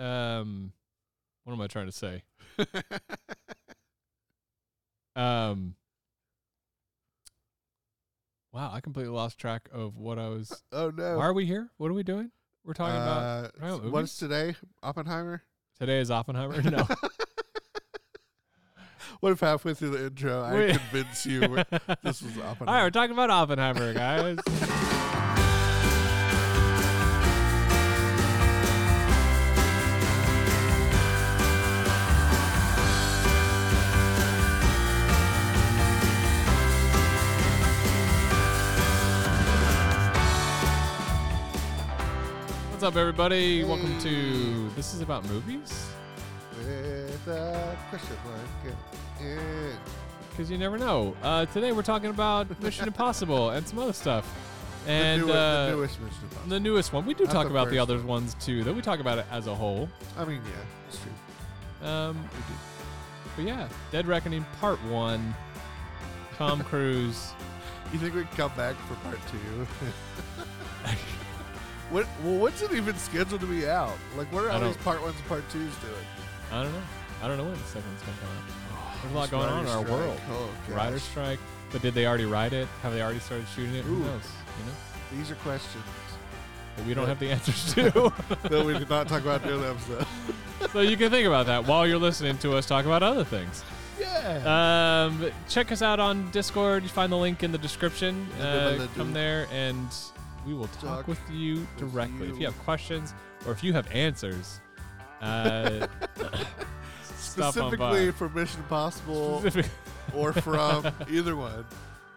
um, what am I trying to say? Um, wow, I completely lost track of what I was. oh no. Why are we here? What are we doing? We're talking about Uh, about what's today? Oppenheimer. today is Oppenheimer. No, What if halfway through the intro I Wait. convince you this was Oppenheimer? All right, we're talking about Oppenheimer, guys. Up, everybody? Welcome to This is About Movies. With a question mark. Because you never know. Uh, today we're talking about Mission Impossible and some other stuff. And the, uh, the newest Mission Impossible. the newest one. We do Not talk the about the other one. ones too, though we talk about it as a whole. I mean, yeah, it's true. Um, we do. But yeah, Dead Reckoning Part 1. Tom Cruise. You think we can come back for part two? what? Well, what's it even scheduled to be out? Like, what are all these part ones and part twos doing? I don't know. I don't know when the second one's going to come out. There's a lot going on in our strike. world. Oh, gosh. Writer strike. But did they already write it? Have they already started shooting it? Who knows? You know? These are questions That we don't have the answers to. that we did not talk about during the episode. so you can think about that while you're listening to us talk about other things. Yeah. Um, check us out on Discord. You find the link in the description. Uh, come there and we will talk Talk with you directly. If you. you have questions or if you have answers, uh, Specifically for Mission Impossible or from either one.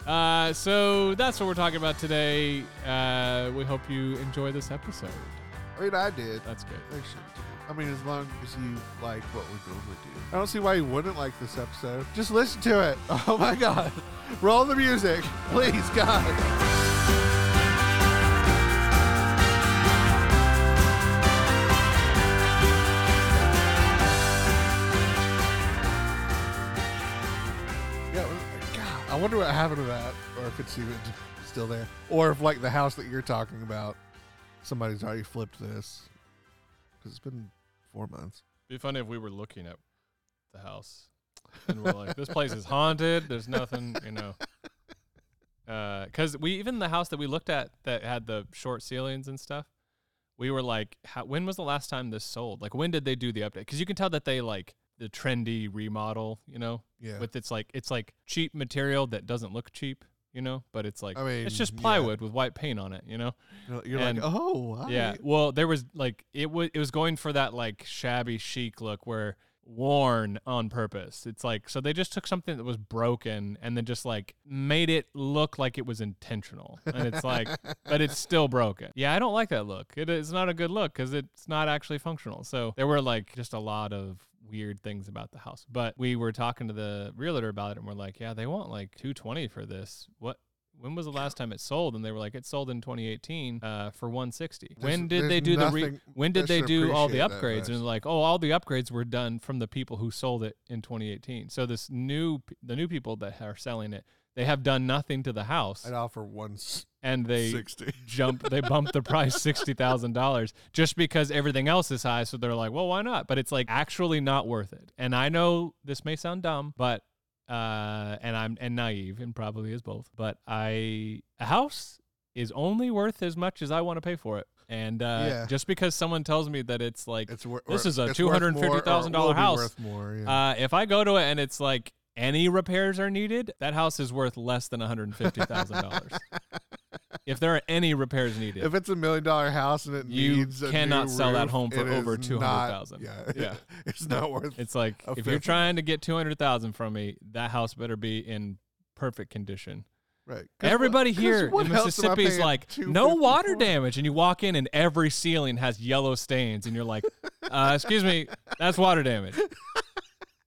Uh, so that's what we're talking about today. Uh, we hope you enjoy this episode. I mean, I did. That's good. Too. I mean, as long as you like what we're going to do. I don't see why you wouldn't like this episode. Just listen to it. Oh my God. Roll the music. Please, God. I wonder what happened to that, or if it's even still there, or if like the house that you're talking about, somebody's already flipped this because it's been four months. It'd be funny if we were looking at the house and we're like, this place is haunted. There's nothing, you know. Uh, because we even the house that we looked at that had the short ceilings and stuff, we were like, how, when was the last time this sold? Like, when did they do the update? Because you can tell that they like the trendy remodel, you know, Yeah, with it's like it's like cheap material that doesn't look cheap, you know, but it's like I mean, it's just yeah. plywood with white paint on it, you know. you're, and- like, oh, hi. Yeah. Well, there was like it was it was going for that like shabby chic look where worn on purpose. It's like so they just took something that was broken and then just like made it look like it was intentional. And it's like but it's still broken. Yeah, I don't like that look. It is not a good look cuz it's not actually functional. So there were like just a lot of weird things about the house. But we were talking to the realtor about it and we're like, "Yeah, they want like 220 for this. What when was the last time it sold? And they were like, it sold in 2018 uh, for 160. when did they do the re- when did they do all the upgrades? And like, oh, all the upgrades were done from the people who sold it in 2018. So this new the new people that are selling it, they have done nothing to the house, I'd offer one and they sixty. jump they bump the price sixty thousand dollars just because everything else is high. So they're like, well, why not? But it's like actually not worth it. And I know this may sound dumb, but uh, and I'm and naive and probably is both. But I a house is only worth as much as I want to pay for it. And uh, Yeah. just because someone tells me that it's like It's wor- This is a worth more, or it $250,000 house. Worth more. Yeah. uh, if I go to it and it's like any repairs are needed, that house is worth less than one hundred fifty thousand dollars. if there are any repairs needed, if it's a million dollar house and it You needs a cannot sell that home for over 200,000. Yeah, Yeah. it's not worth. it's like if you're trying to get two hundred thousand from me, that house better be in perfect condition. right. Everybody what- here in else am I Mississippi is like, no water damage. And you walk in and every ceiling has yellow stains. And you're like, uh, excuse me, that's water damage.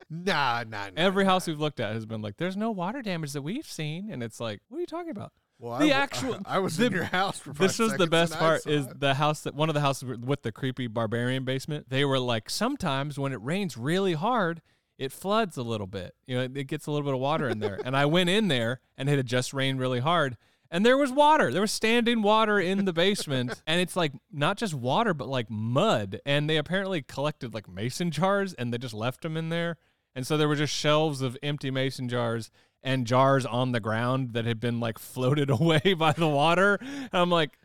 Nah, nah, nah. Every house we've looked at has been like, there's no water damage that we've seen. And it's like, what are you talking about? Well, the I, actual- I, was the- in your house for. This was the best part is it. the house that one of the houses with the creepy barbarian basement. They were like, sometimes when it rains really hard, it floods a little bit. You know, it gets a little bit of water in there. and I went in there and it had just rained really hard. And there was water. There was standing water in the basement. and it's like not just water, but like mud. And they apparently collected like mason jars and they just left them in there. And so there were just shelves of empty mason jars and jars on the ground that had been like floated away by the water. And I'm like,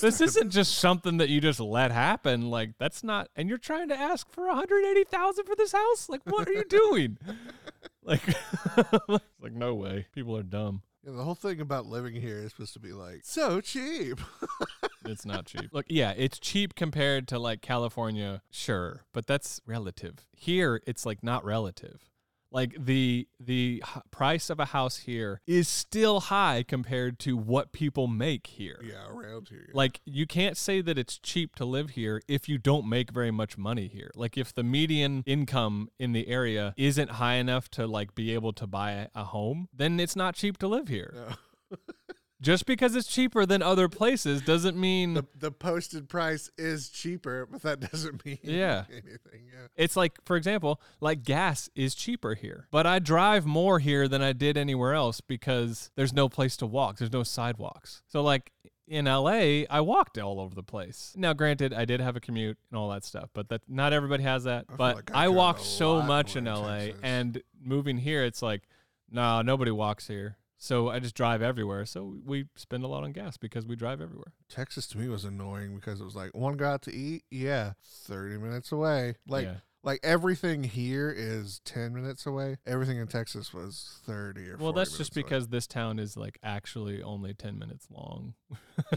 this isn't just something that you just let happen. Like that's not, and you're trying to ask for 180,000 for this house. Like, what are you doing? like, like no way. People are dumb. Yeah, the whole thing about living here is supposed to be like so cheap. It's not cheap. Look, yeah, it's cheap compared to like California, sure, but that's relative. Here, it's like not relative. Like the the price of a house here is still high compared to what people make here. yeah, around here. Like you can't say that it's cheap to live here if you don't make very much money here. Like if the median income in the area isn't high enough to like be able to buy a- a home, then it's not cheap to live here. No. Just because it's cheaper than other places doesn't mean the the posted price is cheaper, but that doesn't mean Yeah. anything. Yeah. It's like, for example, like gas is cheaper here, but I drive more here than I did anywhere else because there's no place to walk. There's no sidewalks. So, like in LA, I walked all over the place. Now, granted, I did have a commute and all that stuff, but that not everybody has that. I but like I I, walked so much in LA, Texas. and moving here, it's like, no, nobody walks here. So I just drive everywhere. So we spend a lot on gas because we drive everywhere. Texas to me was annoying because it was like one go out to eat, yeah, thirty minutes away. Like yeah. Like everything here is ten minutes away. Everything in Texas was thirty or. Well, 40 that's just minutes because this town is like actually only 10 minutes long.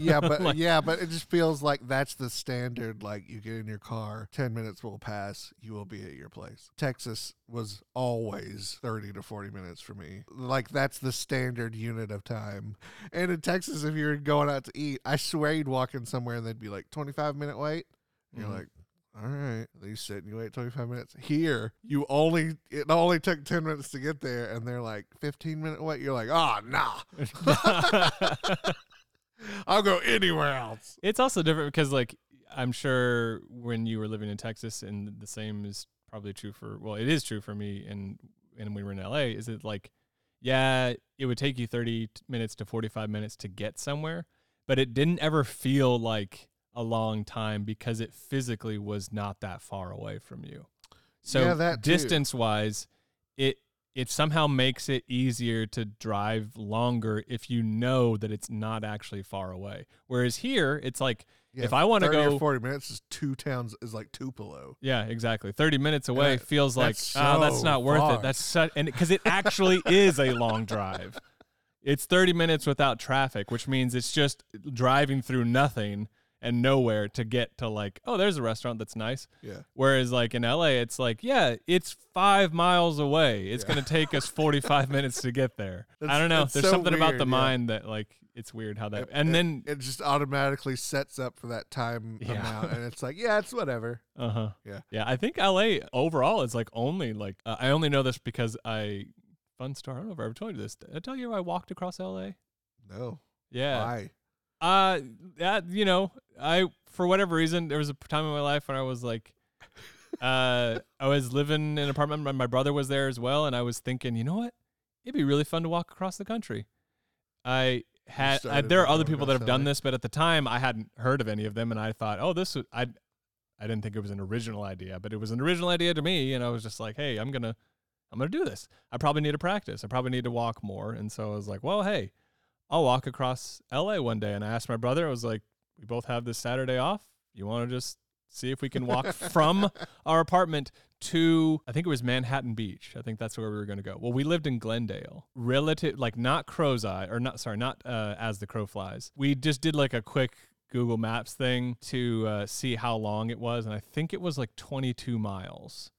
yeah, but Like- yeah, but it just feels like that's the standard. Like you get in your car, ten minutes will pass, you will be at your place. Texas was always thirty to forty minutes for me. Like that's the standard unit of time. And in Texas, if you're going out to eat, I swear you'd walk in somewhere and they'd be like twenty five minute wait. You're Mhm. like, all right. You sit and you wait 25 minutes. Here, you only, it only took 10 minutes to get there, and they're like 15 minute wait. You're like, oh, nah. I'll go anywhere else. it's also different because, like, I'm sure when you were living in Texas, and the same is probably true for, well, it is true for me, and and when we were in LA, is it like, yeah, it would take you 30 minutes to 45 minutes to get somewhere, but it didn't ever feel like a long time because it physically was not that far away from you. So Yeah, that distance wise, it it somehow makes it easier to drive longer if you know that it's not actually far away. Whereas here, it's like Yeah, If I 30 or go- 40 minutes is two towns, is like Tupelo. Yeah, exactly. 30 minutes away feels like, that's oh, that's not worth far. it. That's such, and because it actually is a long drive. It's 30 minutes without traffic, which means it's just driving through nothing and nowhere to get to like, oh, there's a restaurant that's nice. Yeah. Whereas like in LA, it's like, yeah, it's five miles away. It's Yeah. going to take us 45 minutes to get there. I don't know. that's There's so something about the yeah. mind that like, it's weird how that, It- and it- then, it just automatically sets up for that time Yeah. amount, and it's like, yeah, it's whatever. Uh huh. Yeah. Yeah. I think LA overall is like only like uh, I only know this because I fun story. I don't know if I ever told you this. Did I tell you I walked across LA? No, Yeah. why? Uh, that you know, I for whatever reason there was a time in my life when I was like, uh, I was living in an apartment. My, my brother was there as well, and I was thinking, you know what? It'd be really fun to walk across the country. I had I, there are other people that have done this, but at the time I hadn't heard of any of them, and I thought, oh, this would, I I didn't think it was an original idea, but it was an original idea to me, and I was just like, hey, I'm gonna I'm gonna do this. I probably need to practice. I probably need to walk more, and so I was like, well, hey, I'll walk across LA one day, and I asked my brother, I was like, we both have this Saturday off. You want to just see if we can walk from our apartment to I think it was Manhattan Beach. I think that's where we were going to go. Well, we lived in Glendale, relative like not Crow's Eye or not sorry, not uh, as the crow flies. We just did like a quick Google Maps thing to uh, see how long it was, and I think it was like 22 miles,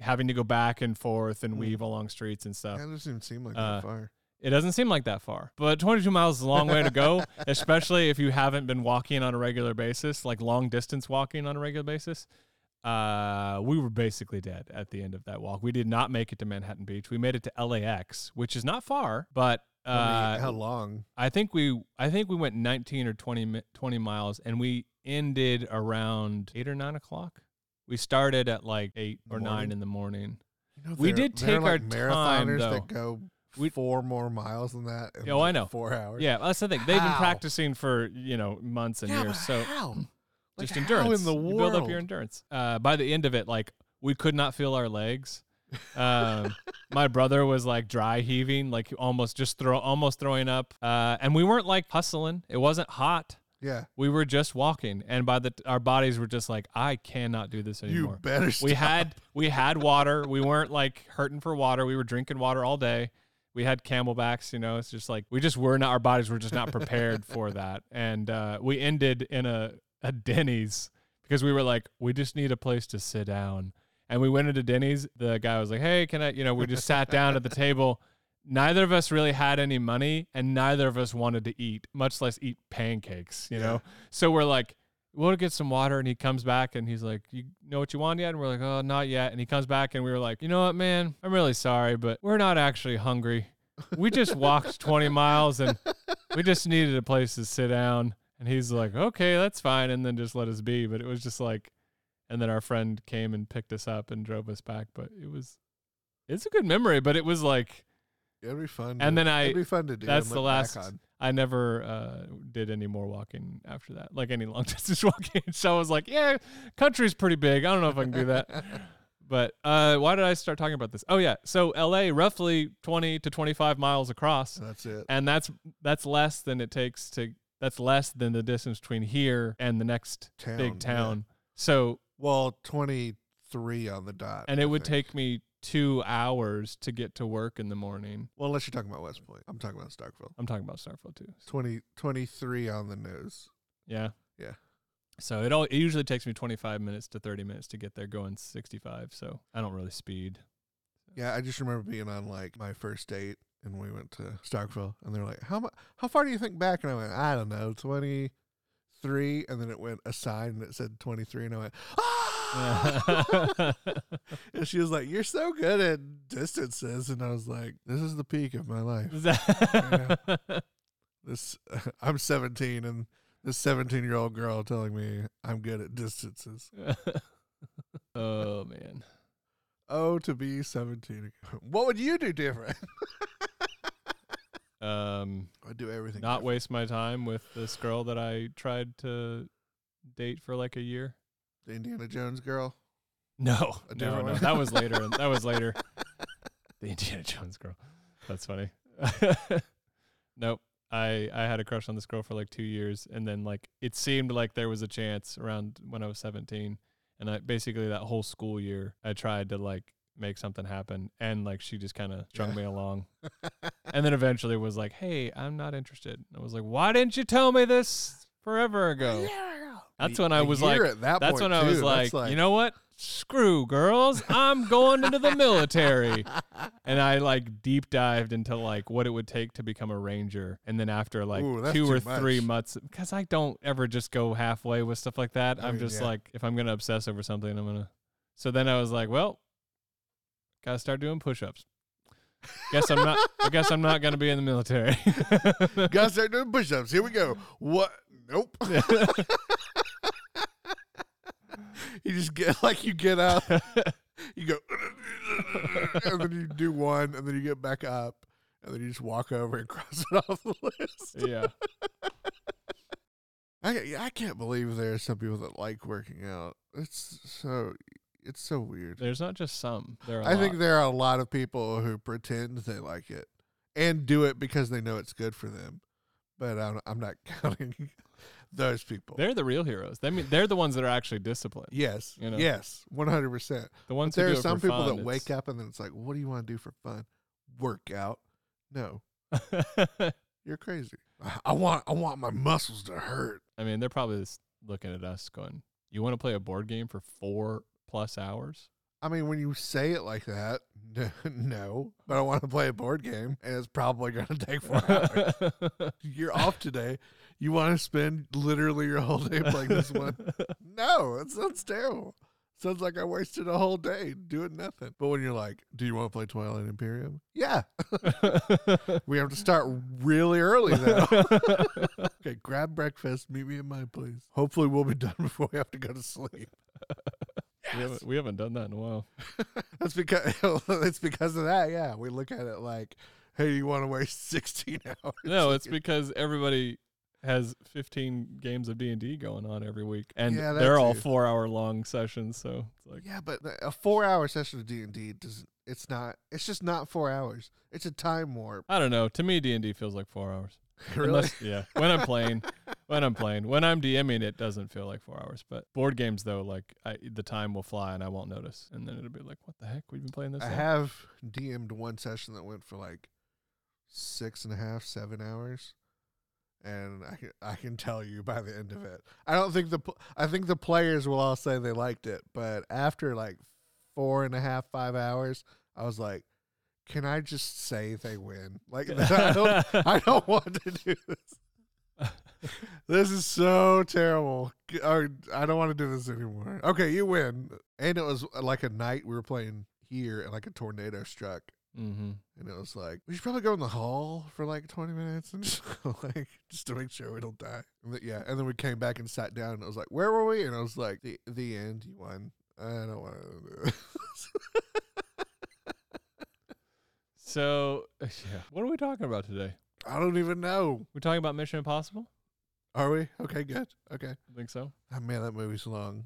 having to go back and forth and Hmm. weave along streets and stuff. That doesn't even seem like Uh, that far. It doesn't seem like that far, but 22 miles is a long way to go, especially if you haven't been walking on a regular basis, like long distance walking on a regular basis. Uh, we were basically dead at the end of that walk. We did not make it to Manhattan Beach. We made it to LAX, which is not far, but uh, how long? I think we I think we went 19 or 20 20 miles, and we ended around eight or nine o'clock. We started at like eight or nine in the morning. You know, we did take our like time, though. that go We- four more miles than that. In Oh, I know. Four hours. Yeah, that's the thing. They've been How? practicing for you know months and Yeah, years. So how? Like, just how endurance. in the you build up your endurance. Uh, by the end of it, like we could not feel our legs. Um, my brother was like dry heaving, like almost just throw, almost throwing up. Uh, and we weren't like hustling. It wasn't hot. yeah. We were just walking, and by the our bodies were just like, I cannot do this anymore. You better. Stop. we had we had water. We weren't like hurting for water. We were drinking water all day. We had camelbacks, you know. It's just like we just were not. Our bodies were just not prepared for that, and uh, we ended in a a Denny's because we were like, we just need a place to sit down. And we went into Denny's. The guy was like, "Hey, can I?" You know, we just sat down at the table. Neither of us really had any money, and neither of us wanted to eat, much less eat pancakes. You Yeah. know, so we're like, we'll get some water. And he comes back and he's like, You know what you want yet? And we're like, Oh, not yet. And he comes back and we were like, You know what, man? I'm really sorry, but we're not actually hungry. We just walked 20 miles and we just needed a place to sit down. And he's like, Okay, that's fine. And then just let us be. But it was just like, and then our friend came and picked us up and drove us back. But it was, it's a good memory, but it was like, It'd be fun. And to- then I- It'd be fun to do. that's the last-. I never uh, did any more walking after that, like any long distance walking. So I was like, yeah, country's pretty big. I don't know if I can do that. But uh, why did I start talking about this? Oh yeah, so LA roughly 20 to 25 miles across, That's it. and that's that's less than it takes to. That's less than the distance between here and the next Town, big yeah. town. So Well, twenty three on the dot. and I it would think. take me two hours to get to work in the morning. Well, unless you're talking about West Point. I'm talking about Starkville. I'm talking about Starkville too. 20, 23 on the nose. Yeah. Yeah. So it all it usually takes me 25 minutes to 30 minutes to get there going 65. So I don't really speed. Yeah, I just remember being on like my first date, and we went to Starkville, and they're like, "How mu- How far do you think back?" And I went, "I don't know, twenty three. And then it went a sign that said twenty three, and I went, "Ah!" and she was like, "You're so good at distances," and I was like, "This is the peak of my life." This I'm 17, and this 17 year old girl telling me I'm good at distances. oh man. Oh, to be 17. again. What would you do different? Um I'd do everything. not different. waste my time with this girl that I tried to date for like a year. The Indiana Jones girl. No, no, no. That was later. That was later. the Indiana Jones girl. That's funny. nope. I I had a crush on this girl for like two years, and then like it seemed like there was a chance around when I was seventeen, and I basically that whole school year I tried to like make something happen, and like she just kind of strung Yeah. me along, and then eventually was like, "Hey, I'm not interested." And I was like, "Why didn't you tell me this forever ago?" That's when I was like, that That's when I was too. like, That's you know what? Screw girls. I'm going into the military. And I like deep dived into like what it would take to become a ranger. And then after like Ooh, that's two too or three months, because I don't ever just go halfway with stuff like that. I I'm mean, just yeah. like, if I'm going to obsess over something, I'm going to. So then I was like, well, got to start doing push ups. Guess I'm not. I guess I'm not going to be in the military. Gotta start doing push-ups. Here we go. What? Nope. you just get like you get up, you go, and then you do one, and then you get back up, and then you just walk over and cross it off the list. yeah. I I can't believe there are some people that like working out. It's so it's so weird. There's not just some. There are. I think there are a lot of people who pretend they like it and do it because they know it's good for them. But I'm, I'm not counting those people. they're the real heroes. They mean they're the ones that are actually disciplined. yes, you know. yes, 100. percent The ones There are some people fun, that wake up and then it's like, "What do you want to do for fun? Work out? No, you're crazy. I- I want I want my muscles to hurt. I mean, they're probably just looking at us going, "You want to play a board game for four plus hours?" I mean, when you say it like that, no, but I want to play a board game, and it's probably going to take four hours. You're off today. You want to spend literally your whole day playing this one? No, it sounds terrible. Sounds like I wasted a whole day doing nothing. But when you're like, "Do you want to play Twilight Imperium?" Yeah, we have to start really early though. okay, grab breakfast. Meet me at my place. Hopefully, we'll be done before we have to go to sleep. We, haven't, we haven't done that in a while. That's because it's because of that. Yeah, we look at it like hey, you want to waste 16 hours? No, it's because everybody has 15 games of D&D going on every week and Yeah, they're all 4-hour long sessions, so it's like yeah, but a four-hour session of D and D doesn't. It's not. It's just not four hours. It's a time warp. I don't know. To me D&D feels like 4 hours. really? Unless, yeah. When I'm playing, when I'm playing, when I'm DMing, it doesn't feel like four hours. But board games, though, like I, the time will fly and I won't notice, and then it'll be like, "What the heck? We've been playing this." I long?" have DM'd one session that went for like six and a half, seven hours, and I can I can tell you by the end of it. I don't think the I think the players will all say they liked it, but after like four and a half, five hours, I was like, can I just say they win? Like I don't I don't want to do this. This is so terrible. G- or, I don't want to do this anymore. Okay, you win. And it was uh, like a night we were playing here, and like a tornado struck, mm-hmm. and it was like we should probably go in the hall for like twenty minutes and just like just to make sure we don't die. And th- yeah, and then we came back and sat down, and I was like, "Where were we?" And I was like, "The the end. You won. I don't want to do this." So, yeah. What are we talking about today? I don't even know. We're talking about Mission Impossible. Are we? Okay, good. Okay. I think so. Oh man, that movie's long.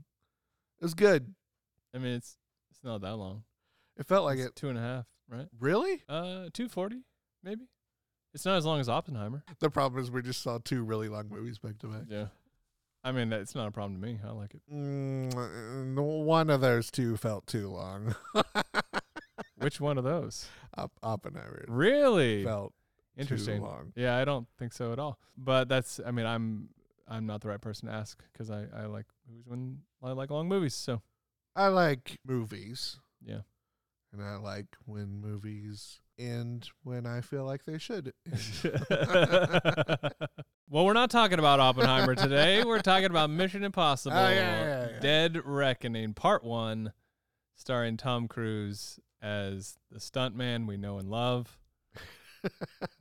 It was good. I mean, it's it's not that long. It felt like It's it. two and a half, right? Really? Uh, two forty, maybe. It's not as long as Oppenheimer. The problem is we just saw two really long movies back to back. Yeah. I mean, it's not a problem to me. I like it. Mm, one of those two felt too long. Which one of those? Op- Oppenheimer Really? felt Interesting. long. Yeah, I don't think so at all. But that's, I mean, I'm I'm not the right person to ask because I I like movies when I like long movies. So I like movies, yeah. and I like when movies end when I feel like they should. well, we're not talking about Oppenheimer today. We're talking about Mission Impossible: Oh, yeah, yeah, yeah. Dead Reckoning Part One, starring Tom Cruise as the stuntman we know and love.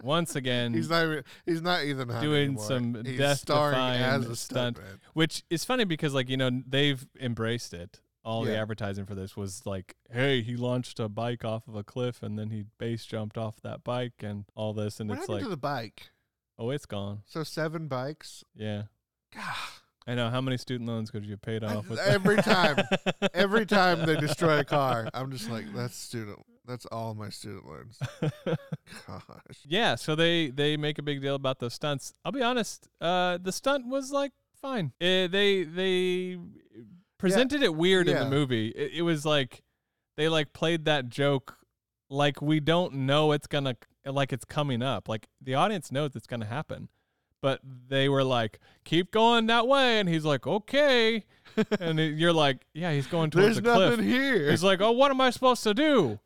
Once again, he's not. Even, he's not Ethan Hunt Doing anymore. some He's death-defying starring as a stunt. stuntman. which is funny because like you know they've embraced it all the advertising for this was like hey he launched a bike off of a cliff and then he base jumped off that bike and all this and What it's happened like to the bike? oh it's gone So seven bikes. yeah God, i know how many student loans could you have paid off with every time. Every time they destroy a car, I'm just like, that's student. That's all my student loans. Gosh. yeah so they they make a big deal about those stunts. I'll be honest uh the stunt was like fine. Eh, they they presented it weird in the movie. It, it was like they like played that joke like we don't know it's gonna like it's coming up. Like the audience knows it's gonna happen. But they were like keep going that way. And he's like okay. And you're like yeah he's going towards There's the cliff. There's nothing here. He's like, "Oh, what am I supposed to do?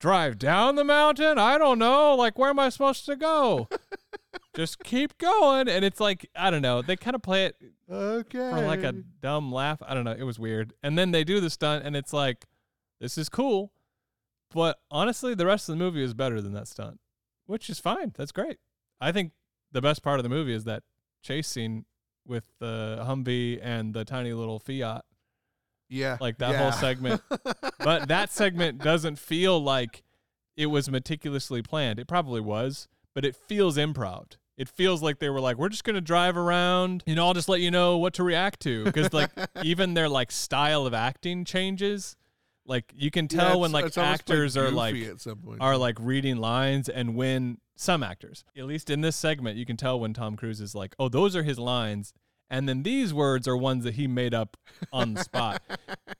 Drive down the mountain? I don't know. Like, where am I supposed to go? Just keep going." And it's like, I don't know. They kind of play it okay. for like a dumb laugh. I don't know. It was weird. And then they do the stunt, and it's like, this is cool. But honestly, the rest of the movie is better than that stunt, which is fine. That's great. I think the best part of the movie is that chase scene with the Humvee and the tiny little Fiat yeah. like that whole segment. but that segment doesn't feel like it was meticulously planned. It probably was, but it feels improv. It feels like they were like, we're just gonna drive around, you know, I'll just let you know what to react to, because like even their like style of acting changes. Like you can Yeah, tell when like actors are like at some point. are like reading lines and when some actors, at least in this segment, you can tell when Tom Cruise is like, oh, those are his lines. And then these words are ones that he made up on the spot.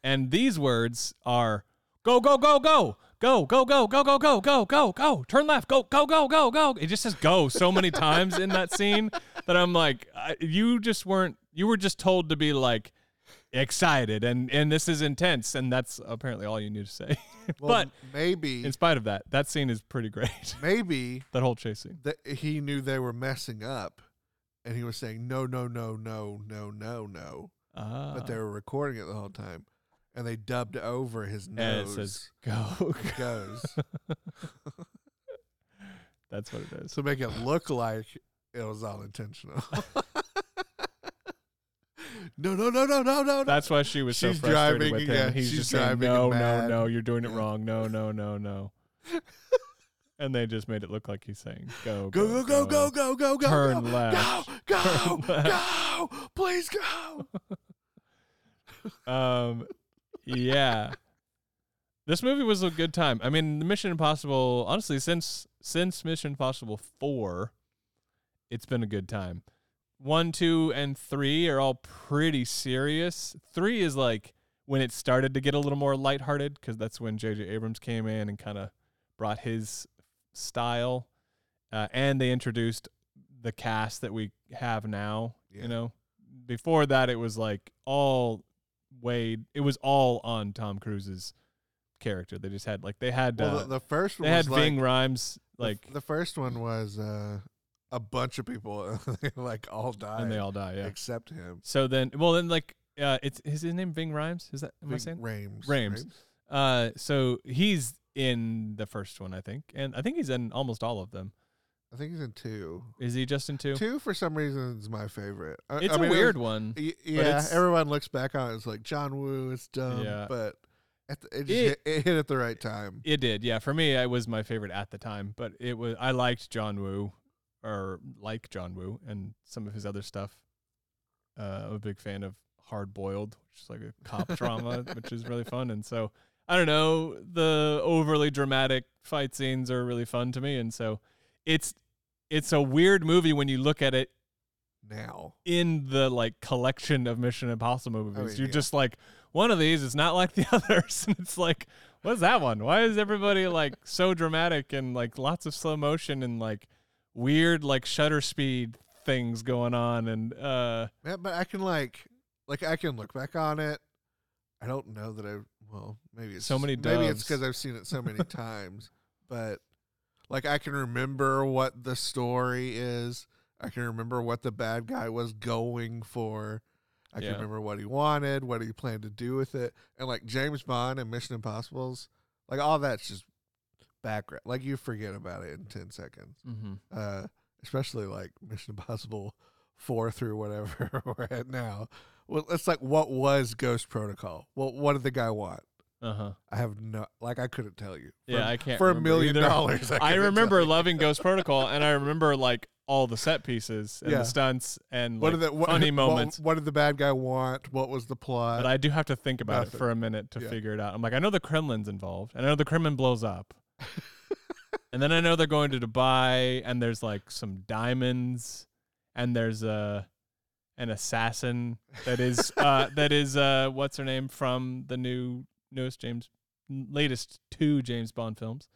and these words are go, go, go, go, go, go, go, go, go, go, go, go, go, turn left, go, go, go, go, go. It just says go so many times in that scene that I'm like, I, you just weren't, you were just told to be like, excited and and this is intense and that's apparently all you need to say Well, but maybe in spite of that, that scene is pretty great. maybe that whole chase scene. he knew they were messing up, and he was saying no, no, no, no, no, no, no. Ah. But they were recording it the whole time, and they dubbed over his and it nose. says go. goes That's what it is. to make it look like it was all intentional. no, no, no, no, no, no. That's why she was so frustrated driving, with him. yeah, He's she's just saying, no, no, no, you're doing it wrong. No, no, no, no. and they just made it look like he's saying go Go go go go go go go. Turn go, left. Go Turn go left. go. Please go. Um, yeah. This movie was a good time. I mean, the Mission Impossible, honestly, since since Mission Impossible four, it's been a good time. One, two, and three are all pretty serious. Three is like when it started to get a little more lighthearted because that's when J.J. Abrams came in and kind of brought his style, uh, and they introduced the cast that we have now. Yeah. You know, before that it was like all weighed. It was all on Tom Cruise's character. They just had like they had Well, uh, the, the first one they was had like, Ving Rhames the- like the, first one was uh, a bunch of people like all died and they all die. Yeah. except him. So then, well then like uh, it's is his name Bing Rhames? Is that am I Ving saying? Rhames. Rhames. Uh, so he's in the first one, I think, and I think he's in almost all of them. I think he's in two. Is he just in two? Two for some reason is my favorite. I, It's I a mean, it was- weird one. Y- yeah, everyone looks back on it. It's like John Woo. It's dumb, Yeah. but at the, it, just It- hit, it hit at the right time. It did, yeah. For me, it was my favorite at the time, but it was I liked John Woo, or like John Woo, and some of his other stuff. Uh, I'm a big fan of Hard Boiled, which is like a cop drama, which is really fun. And so I don't know, the overly dramatic fight scenes are really fun to me, and so it's it's a weird movie when you look at it Now, in the like collection of Mission Impossible movies. mean, You're yeah. just like one of these is not like the others, and it's like, what's that one? Why is everybody like so dramatic and like lots of slow motion and like weird like shutter speed things going on? And uh, yeah, but I can like, like I can look back on it. I don't know that I. Well, maybe it's So many Maybe it's because I've seen it so many times, but like I can remember what the story is. I can remember what the bad guy was going for. I Yeah. can remember what he wanted, what he planned to do with it, and like James Bond and Mission Impossible's, like all that's just background. Like you forget about it in ten seconds. Uh, especially like Mission Impossible four through whatever we're at now. Well, it's like what was Ghost Protocol? Well, what did the guy want? uh huh. I have no, like I couldn't tell you. For, Yeah, I can't for a million either. dollars. I, I remember tell you. loving Ghost Protocol, and I remember like all the set pieces and Yeah. the stunts and What like, the what, funny what- moments. What, did the bad guy want? What was the plot? But I do have to think about Nothing. it for a minute to Yeah. figure it out. I'm like, I know the Kremlin's involved, and I know the Kremlin blows up. and then I know they're going to Dubai, and there's like some diamonds, and there's a an assassin that is uh that is uh what's her name from the new newest James latest two James Bond films.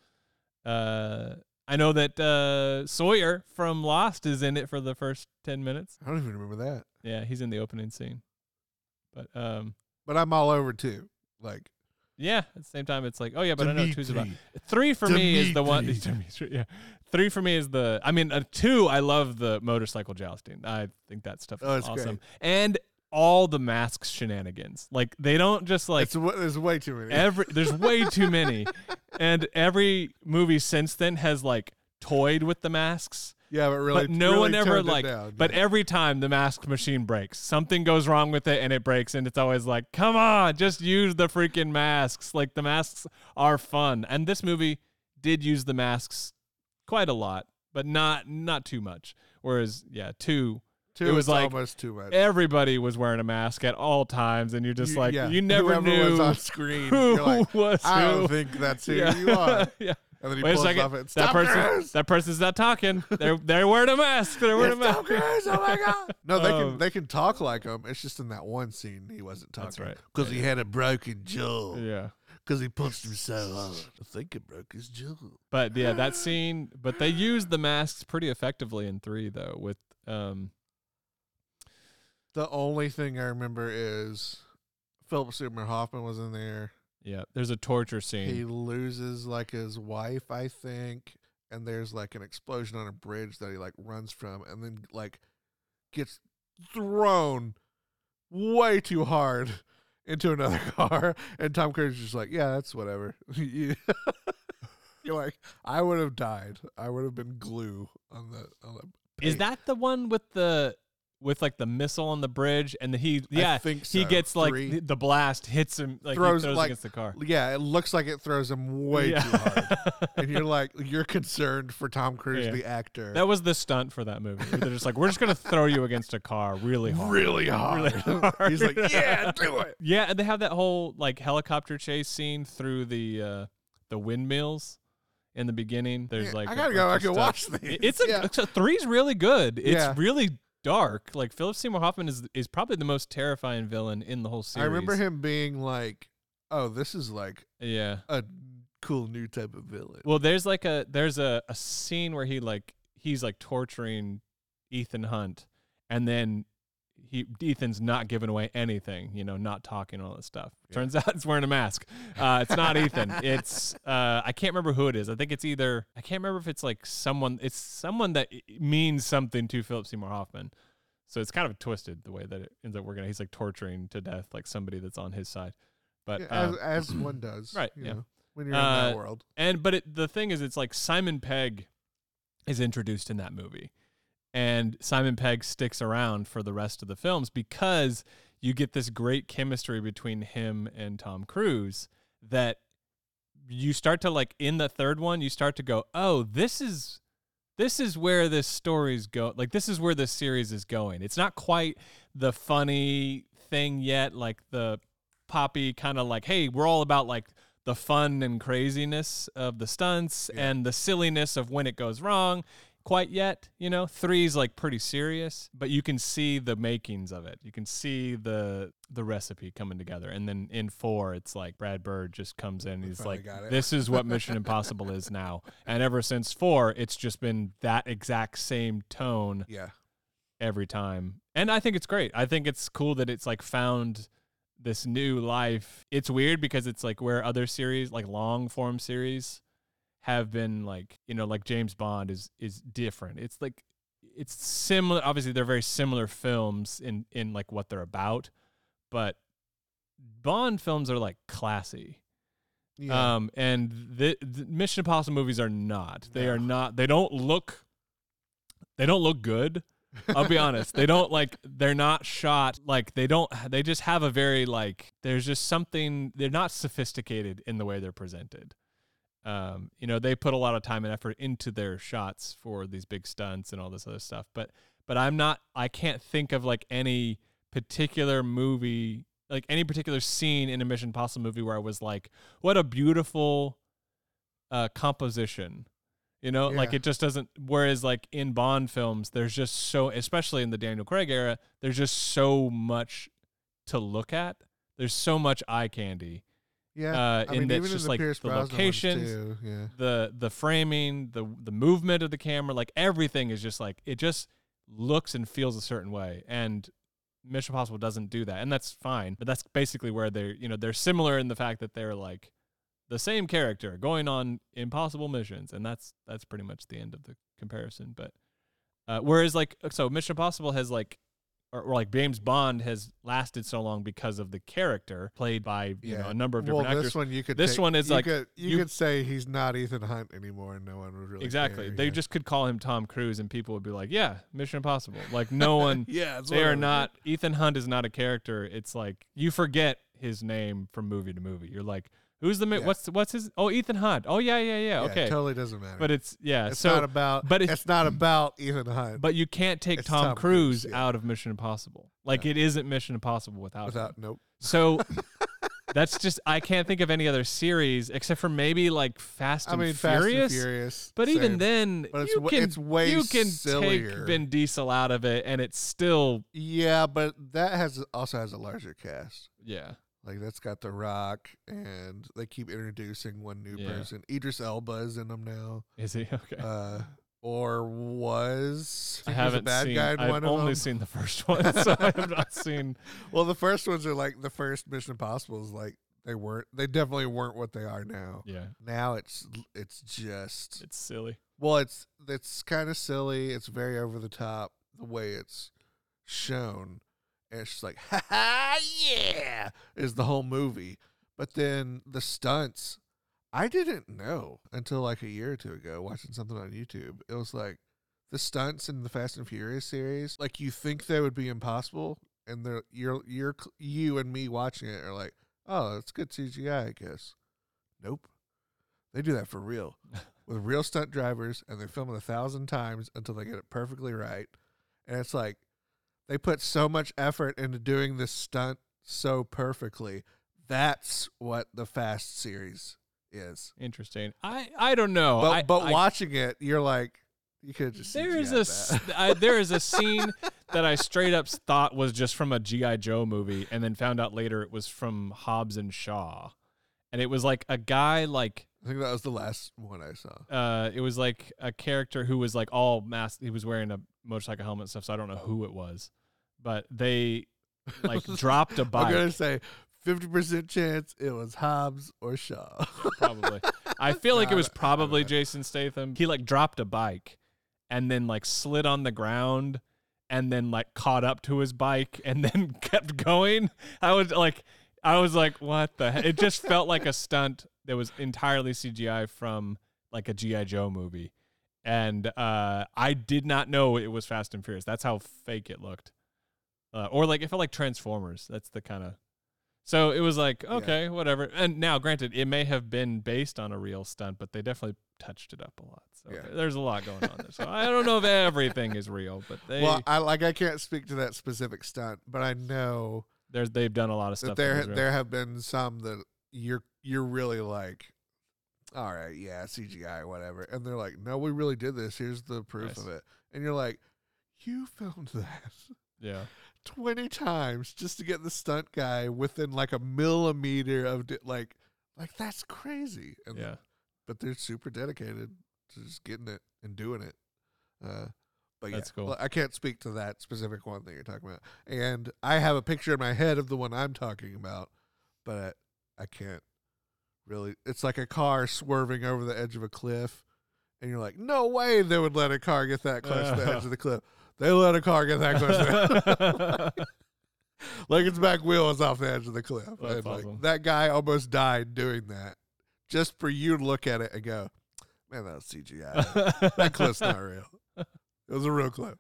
Uh I know that uh Sawyer from Lost is in it for the first 10 minutes. I don't even remember that. Yeah, he's in the opening scene. But um But I'm all over too. Like yeah, at the same time it's like, oh yeah, but I know two's about. Three for me is the one. Dimitri. Dimitri, yeah, three for me is the. I mean, uh, two. I love the motorcycle jousting. I think that stuff is Oh, awesome, great. and all the masks shenanigans. Like they don't just like it's there's way too many. every. There's way too many, and every movie since then has like toyed with the masks. yeah, but really, but no really one ever like. down, but yeah. every time the mask machine breaks, something goes wrong with it, and it breaks, and it's always like, come on, just use the freaking masks. Like the masks are fun, and this movie did use the masks quite a lot, but not not too much. Whereas, yeah, two, two it was like almost too much. everybody was wearing a mask at all times, and you're just You- like, yeah, you never whoever knew was on screen. who You're like, was I who. don't think that's who yeah. you are. yeah. And then he Wait a pulls second. off it. that Stop person, that person's not talking. They're they're wearing a mask. They're wearing a mask. Oh my god! No, they Um, can they can talk like him. It's just in that one scene he wasn't talking. That's right. Because he had a broken jaw. Yeah. Because he punched him so hard. I think it broke his jaw. But yeah, that scene. But they used the masks pretty effectively in three, though. With um, The only thing I remember is Philip Seymour Hoffman was in there. yeah, there's a torture scene. He loses like his wife, I think, and there's like an explosion on a bridge that he like runs from, and then like gets thrown way too hard into another car, and Tom Cruise is just like, yeah, that's whatever. You- You're like, I would have died. I would have been glue on the. On the Is that the one with the with like the missile on the bridge, and the, he yeah think he gets like Three. the, blast hits him like Throws, throws like, against the car. Yeah, it looks like it throws him way Yeah. too hard. and you're like, you're concerned for Tom Cruise, Yeah. the actor. That was the stunt for that movie. They're just like, we're just gonna throw you against a car really hard. really hard. Really hard. He's like, yeah, do it. Yeah, and they have that whole like helicopter chase scene through the uh the windmills in the beginning. There's Yeah, like I gotta go I can watch these. It- It's a, Yeah. it's a three's really good. It's Yeah. really dark. Like Philip Seymour Hoffman is is probably the most terrifying villain in the whole series. I remember him being like, oh, this is like Yeah. a cool new type of villain. Well, there's like a there's a, a scene where he like he's like torturing Ethan Hunt, and then he Ethan's not giving away anything, you know, not talking all that stuff. Yeah. Turns out it's wearing a mask. Uh, it's not Ethan. It's uh, I can't remember who it is. I think it's either I can't remember if it's like someone. It's someone that means something to Philip Seymour Hoffman. So it's kind of twisted the way that it ends up working. He's like torturing to death like somebody that's on his side. But Yeah, uh, as, as one does. right, you yeah. know, when you're in Uh, that world. and but it, the thing is, it's like Simon Pegg is introduced in that movie, and Simon Pegg sticks around for the rest of the films because you get this great chemistry between him and Tom Cruise that you start to like in the third one you start to go oh this is this is where this story's go like this is where this series is going it's not quite the funny thing yet like the poppy kind of like hey we're all about like the fun and craziness of the stunts Yeah. and the silliness of when it goes wrong quite yet you know three is like pretty serious but you can see the makings of it you can see the the recipe coming together and then in four it's like brad bird just comes in and he's like this is what mission impossible is now and ever since four it's just been that exact same tone Yeah. every time. And I think it's great. I think it's cool that it's like found this new life. It's weird because it's like where other series, like long form series, have been like, you know, like James Bond is is different. It's like it's similar obviously they're very similar films in in like what they're about, but Bond films are like classy. Yeah. Um, and the, the Mission Impossible movies are not. They are not. They don't look. They don't look good. I'll be honest. They don't like. They're not shot like. They don't. They just have a very like. There's just something. They're not sophisticated in the way they're presented. Um, you know, they put a lot of time and effort into their shots for these big stunts and all this other stuff. But but I'm not. I can't think of like any particular movie, like any particular scene in a Mission Impossible movie where I was like, what a beautiful uh, composition. You know, like it just doesn't. Whereas, like in Bond films, there's just so, especially in the Daniel Craig era, there's just so much to look at. There's so much eye candy. Yeah. uh, I mean, even just the like Pierce the Brosnan locations, too, Yeah. the the framing, the the movement of the camera, like everything is just like it just looks and feels a certain way. And Mission Impossible doesn't do that, and that's fine. But that's basically where they're you know they're similar in the fact that they're like the same character going on impossible missions, and that's that's pretty much the end of the comparison. But uh, whereas like so Mission Impossible has like or, or like James Bond has lasted so long because of the character played by you know a number of Well, different actors. this one you could. This take- one is you like, could, you, you- could say he's not Ethan Hunt anymore, and no one would really Exactly. care, They yeah. just could call him Tom Cruise and people would be like, yeah, Mission Impossible. Like no one, yeah, it's they are not, Ethan Hunt is not a character. It's like you forget his name from movie to movie. You're like, who's the, Yeah. what's, what's his, oh, Ethan Hunt. Oh yeah, yeah, yeah. Yeah, Okay. it totally doesn't matter. But it's, yeah. it's so, not about. but it's- it's, not about Ethan Hunt. but you can't take Tom, Tom Cruise, Cruise, yeah. out of Mission Impossible. Like No. it isn't Mission Impossible without, him. nope. So that's just, I can't think of any other series except for maybe like Fast I and mean, Furious. Fast and Furious. But even then, But it's you can it's way you can sillier. take Vin Diesel out of it, and it's still yeah, but that has also has a larger cast. yeah. Like that's got The Rock, and they keep introducing one new Yeah. person. Idris Elba is in them now, Is he okay? uh, or was I haven't a bad seen. guy in I've one of only seen the first one, so I have not seen. Well, the first ones are like the first Mission Impossible is like they weren't. They definitely weren't what they are now. Yeah, Now it's it's just it's silly. well, it's it's kind of silly. It's very over the top the way it's shown. And it's just like, ha ha, yeah, is the whole movie. But then the stunts, I didn't know until like a year or two ago watching something on YouTube. It was like the stunts in the Fast and Furious series, like you think they would be impossible, and they're you're you're you and me watching it are like, oh, that's good CGI, I guess. Nope, they do that for real with real stunt drivers, and they film it a thousand times until they get it perfectly right. And it's like they put so much effort into doing this stunt so perfectly. That's what the Fast series is. Interesting. I I don't know. But I, but I- watching it, you're like, you could just there is a CGI'd s- that. I- there is a scene that I straight up thought was just from a GI Joe movie, and then found out later it was from Hobbs and Shaw, and it was like a guy like I think that was the last one I saw. uh, it was like a character who was like all masked. He was wearing a motorcycle helmet and stuff, so I don't know who it was, but they like dropped a bike. I'm gonna say fifty percent chance it was Hobbs or Shaw. probably. I feel like it was don't- I don't probably. Jason Statham. He like dropped a bike and then like slid on the ground and then like caught up to his bike and then kept going. I was like I was like what the heck? It just felt like a stunt that was entirely CGI from like a GI Joe movie. And uh I did not know it was Fast and Furious. That's how fake it looked. Uh, or like it felt like Transformers. That's the kind of so it was like, Yeah. okay, whatever. And now, granted, it may have been based on a real stunt, but they definitely touched it up a lot. So Yeah. there's a lot going on there. So I don't know if everything is real, but they well, I like I can't speak to that specific stunt, but I know there's they've done a lot of stuff. there that is real. there have been some that you're you're really like, all right, yeah, CGI, whatever, and they're like, no, we really did this. Here's the proof Nice. of it, and you're like, you filmed that. yeah, 20 times just to get the stunt guy within like a millimeter of di- like like that's crazy and yeah. but they're super dedicated to just getting it and doing it uh but That's yeah, cool. I can't speak to that specific one that you're talking about. And I have a picture in my head of the one I'm talking about, but I, I can't really. It's like a car swerving over the edge of a cliff, and you're like, no way they would let a car get that close to the edge of the uh-huh. cliff. They let a car get that close. to the like its back wheel was off the edge of the cliff. That's And, like, awesome. that guy almost died doing that, just for you to look at it and go, "Man, that was CGI. that cliff's not real. It was a real cliff."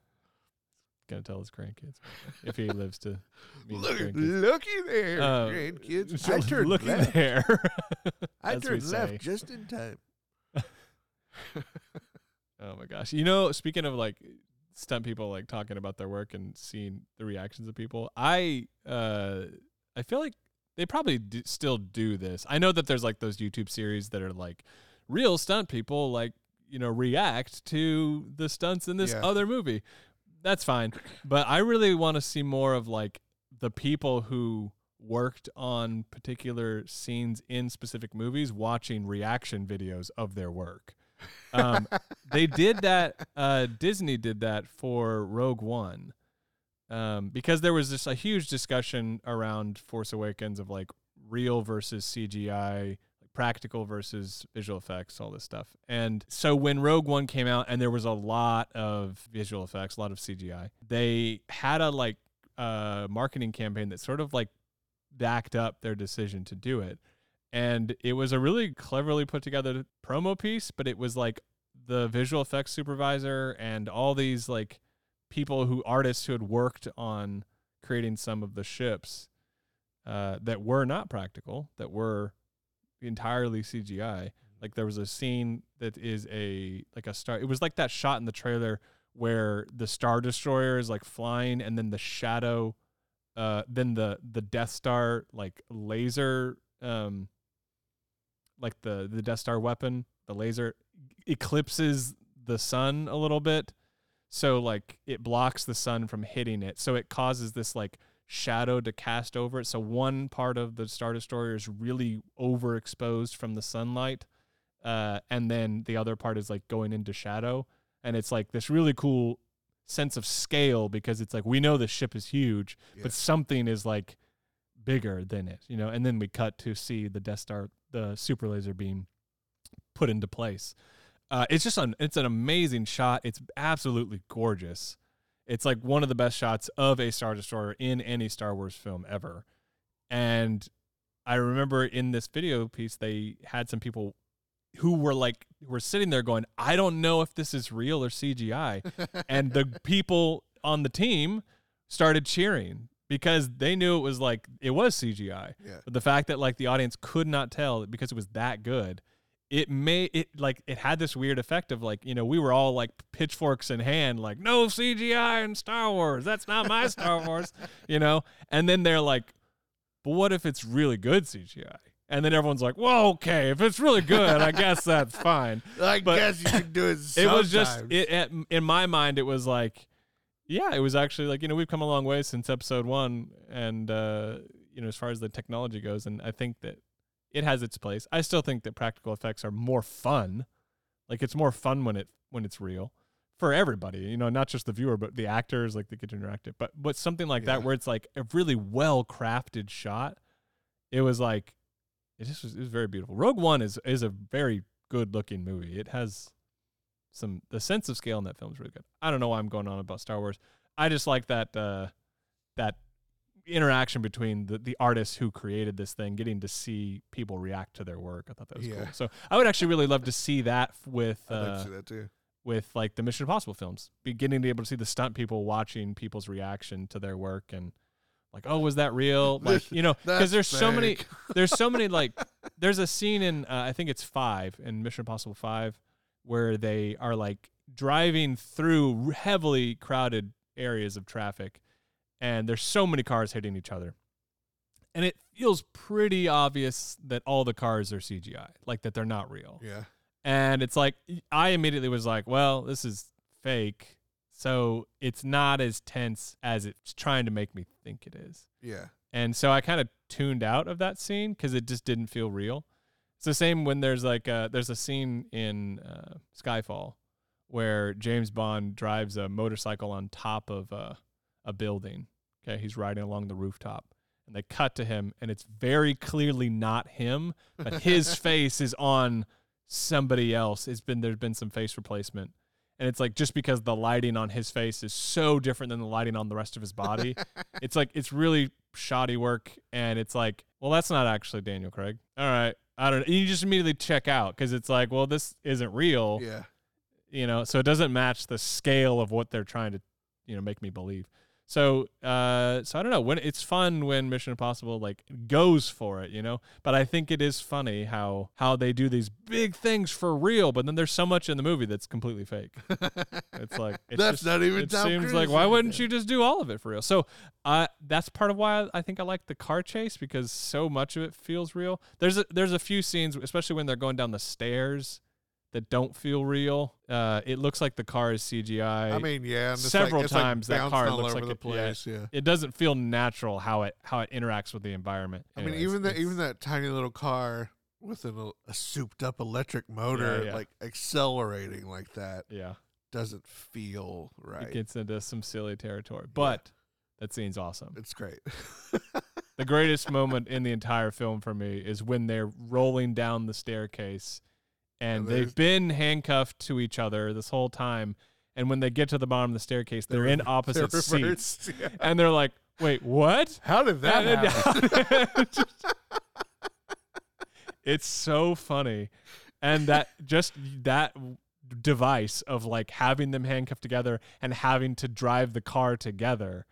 Gonna tell his grandkids if he lives to meet his Look, grandkids. looky there, Uh, grandkids. I turned looky left. there. I as we turned say. left just in time. Oh my gosh. You know, speaking of like stunt people like talking about their work and seeing the reactions of people, I uh I feel like they probably do, still do this. I know that there's like those YouTube series that are like real stunt people like, you know, react to the stunts in this Yeah. other movie. That's fine, but I really want to see more of like the people who worked on particular scenes in specific movies watching reaction videos of their work. Um, they did that. Uh, Disney did that for Rogue One, um, because there was this a huge discussion around Force Awakens of like real versus CGI, practical versus visual effects, all this stuff. And so when Rogue One came out, and there was a lot of visual effects, a lot of CGI, they had a like uh, marketing campaign that sort of like backed up their decision to do it and it was a really cleverly put together promo piece but it was like the visual effects supervisor and all these like people who artists who had worked on creating some of the ships uh, that were not practical that were entirely cgi like there was a scene that is a like a star it was like that shot in the trailer where the star destroyer is like flying and then the shadow uh then the the death star like laser um like the the Death Star weapon, the laser eclipses the sun a little bit. So like it blocks the sun from hitting it. So it causes this like shadow to cast over it. So one part of the Star Destroyer is really overexposed from the sunlight. Uh, and then the other part is like going into shadow. And it's like this really cool sense of scale because it's like we know the ship is huge, Yeah. but something is like bigger than it, you know. And then we cut to see the Death Star, the super laser beam, put into place. Uh, it's just an it's an amazing shot. It's absolutely gorgeous. It's like one of the best shots of a Star Destroyer in any Star Wars film ever. And I remember in this video piece they had some people who were like were sitting there going, I don't know if this is real or CGI. and the people on the team started cheering because they knew it was like it was CGI. Yeah. But the fact that like the audience could not tell because it was that good, it may it like it had this weird effect of like, you know, we were all like pitchforks in hand, like, no CGI in Star Wars. That's not my Star Wars, you know? And then they're like, but what if it's really good CGI? And then everyone's like, well, okay, if it's really good, I guess that's fine. I But- guess you can do it. It was just sometimes. it, at- in my mind. It was like, yeah, it was actually like you know we've come a long way since episode one, and uh, you know as far as the technology goes, and I think that it has its place. I still think that practical effects are more fun. Like it's more fun when it when it's real for everybody. You know, not just the viewer, but the actors. Like they get to interact it. But but something like that where it's like a really well crafted shot. It was like it just was, it was very beautiful. Rogue One is is a very good looking movie. It has some the sense of scale in that film is really good. I don't know why I'm going on about Star Wars. I just like that uh that interaction between the, the artists who created this thing getting to see people react to their work. I thought that was cool. So I would actually really love to see that with uh, see that with like the Mission Impossible films, beginning to be able to see the stunt people watching people's reaction to their work and like, oh, was that real? Like, you know, because there's so many, there's so many like, there's a scene in uh, I think it's five in Mission Impossible Five where they are like driving through heavily crowded areas of traffic, and there's so many cars hitting each other. And it feels pretty obvious that all the cars are CGI, like that they're not real. Yeah. And it's like I immediately was like, well, this is fake. So it's not as tense as it's trying to make me think it is. Yeah. And so I kind of tuned out of that scene because it just didn't feel real. It's the same when there's like a, there's a scene in uh, Skyfall where James Bond drives a motorcycle on top of a, a building. Okay, he's riding along the rooftop, and they cut to him, and it's very clearly not him, but his face is on somebody else. It's been there's been some face replacement. And it's like just because the lighting on his face is so different than the lighting on the rest of his body, it's like it's really shoddy work and it's like well that's not actually daniel craig all right i don't know you just immediately check out because it's like well this isn't real Yeah. you know so it doesn't match the scale of what they're trying to you know make me believe so uh so i don't know. When it's fun when mission impossible like goes for it you know? But i think it is funny how how they do these big things for real but then there's so much in the movie that's completely fake. It's like it's That's just- not even it Tom seems Cruise like why wouldn't you just do all of it for real? So uh that's part of why I, I think i like the car chase because so much of it feels real. There's a there's a few scenes especially when they're going down the stairs that don't feel real uh it looks like the car is cgi I mean, yeah. several like, it's like times that car looks like the it- yeah. place. Yeah. it doesn't feel natural how it how it interacts with the environment I mean, even that even that tiny little car with an, a souped up electric motor, yeah. like accelerating like that, yeah doesn't feel right. it gets into some silly territory but that scene's awesome it's great. The greatest moment in the entire film for me is when they're rolling down the staircase and And they've been handcuffed to each other this whole time. And when they get to the bottom of the staircase, they're, in They're opposite seats. yeah. And they're like, wait, what? How did that happen? it's so funny. And that just that device of like having them handcuffed together and having to drive the car together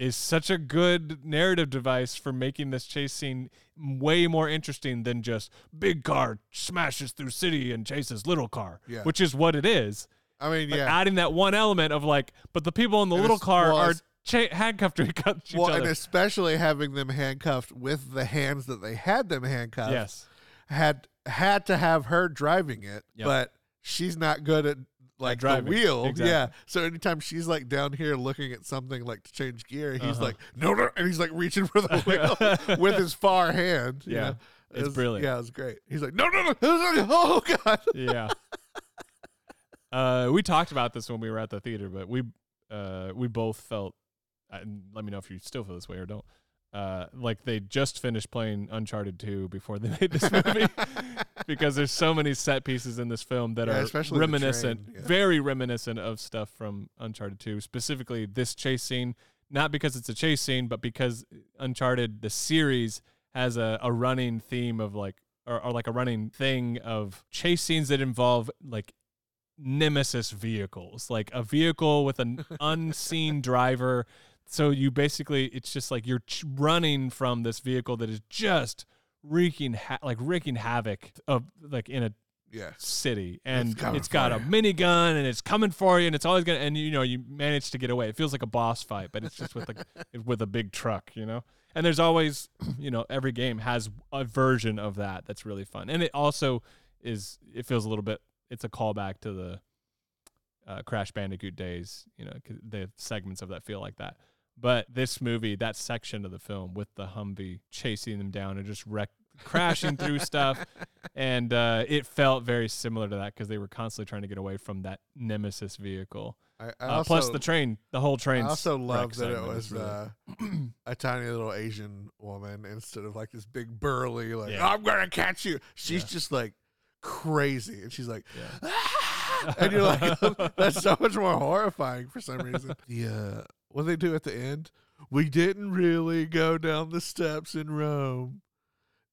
is such a good narrative device for making this chase scene way more interesting than just big car smashes through city and chases little car, Yeah. which is what it is. I mean, But yeah. adding that one element of like, but the people in the And little car well, are cha- handcuffed to each other. well, and especially having them handcuffed with the hands that they had them handcuffed. Yes. had had to have her driving it, Yep. but she's not good at like driving. the wheel. Exactly. Yeah. So anytime she's like down here looking at something like to change gear, he's Uh-huh. like, no, no, and he's like reaching for the wheel with his far hand. you Yeah. know? It It's was- brilliant. Yeah, it was great. He's like, no, no, no, oh god. yeah. Uh, we talked about this when we were at the theater, but we uh, we both felt. And let me know if you still feel this way or don't. Uh, like they just finished playing Uncharted 2 before they made this movie, because there's so many set pieces in this film that Yeah, are reminiscent, train, yeah. very reminiscent of stuff from Uncharted 2. Specifically, this chase scene, not because it's a chase scene, but because Uncharted the series has a, a running theme of like or, or like a running thing of chase scenes that involve like nemesis vehicles, like a vehicle with an unseen driver. So you basically, it's just like you're ch- running from this vehicle that is just wreaking ha- like wreaking havoc of like in a Yeah. city and coming it's got a you. minigun and it's coming for you and it's always gonna and you know you manage to get away. It feels like a boss fight, but it's just with like with a big truck, you know. And there's always, you know, every game has a version of that that's really fun, and it also is. It feels a little bit. It's a callback to the uh, Crash Bandicoot days, you know, the segments of that feel like that. But this movie, that section of the film with the Humvee chasing them down and just wreck, crashing through stuff, and uh, it felt very similar to that because they were constantly trying to get away from that nemesis vehicle. I, I Uh, also, plus the train, the whole train. I also love that it was uh, a tiny little Asian woman instead of like this big burly like Yeah. I'm gonna catch you. She's Yeah. just like crazy, and she's like, yeah. "Ah!" and you're like, that's so much more horrifying for some reason. The uh, what they do at the end, we didn't really go down the steps in Rome.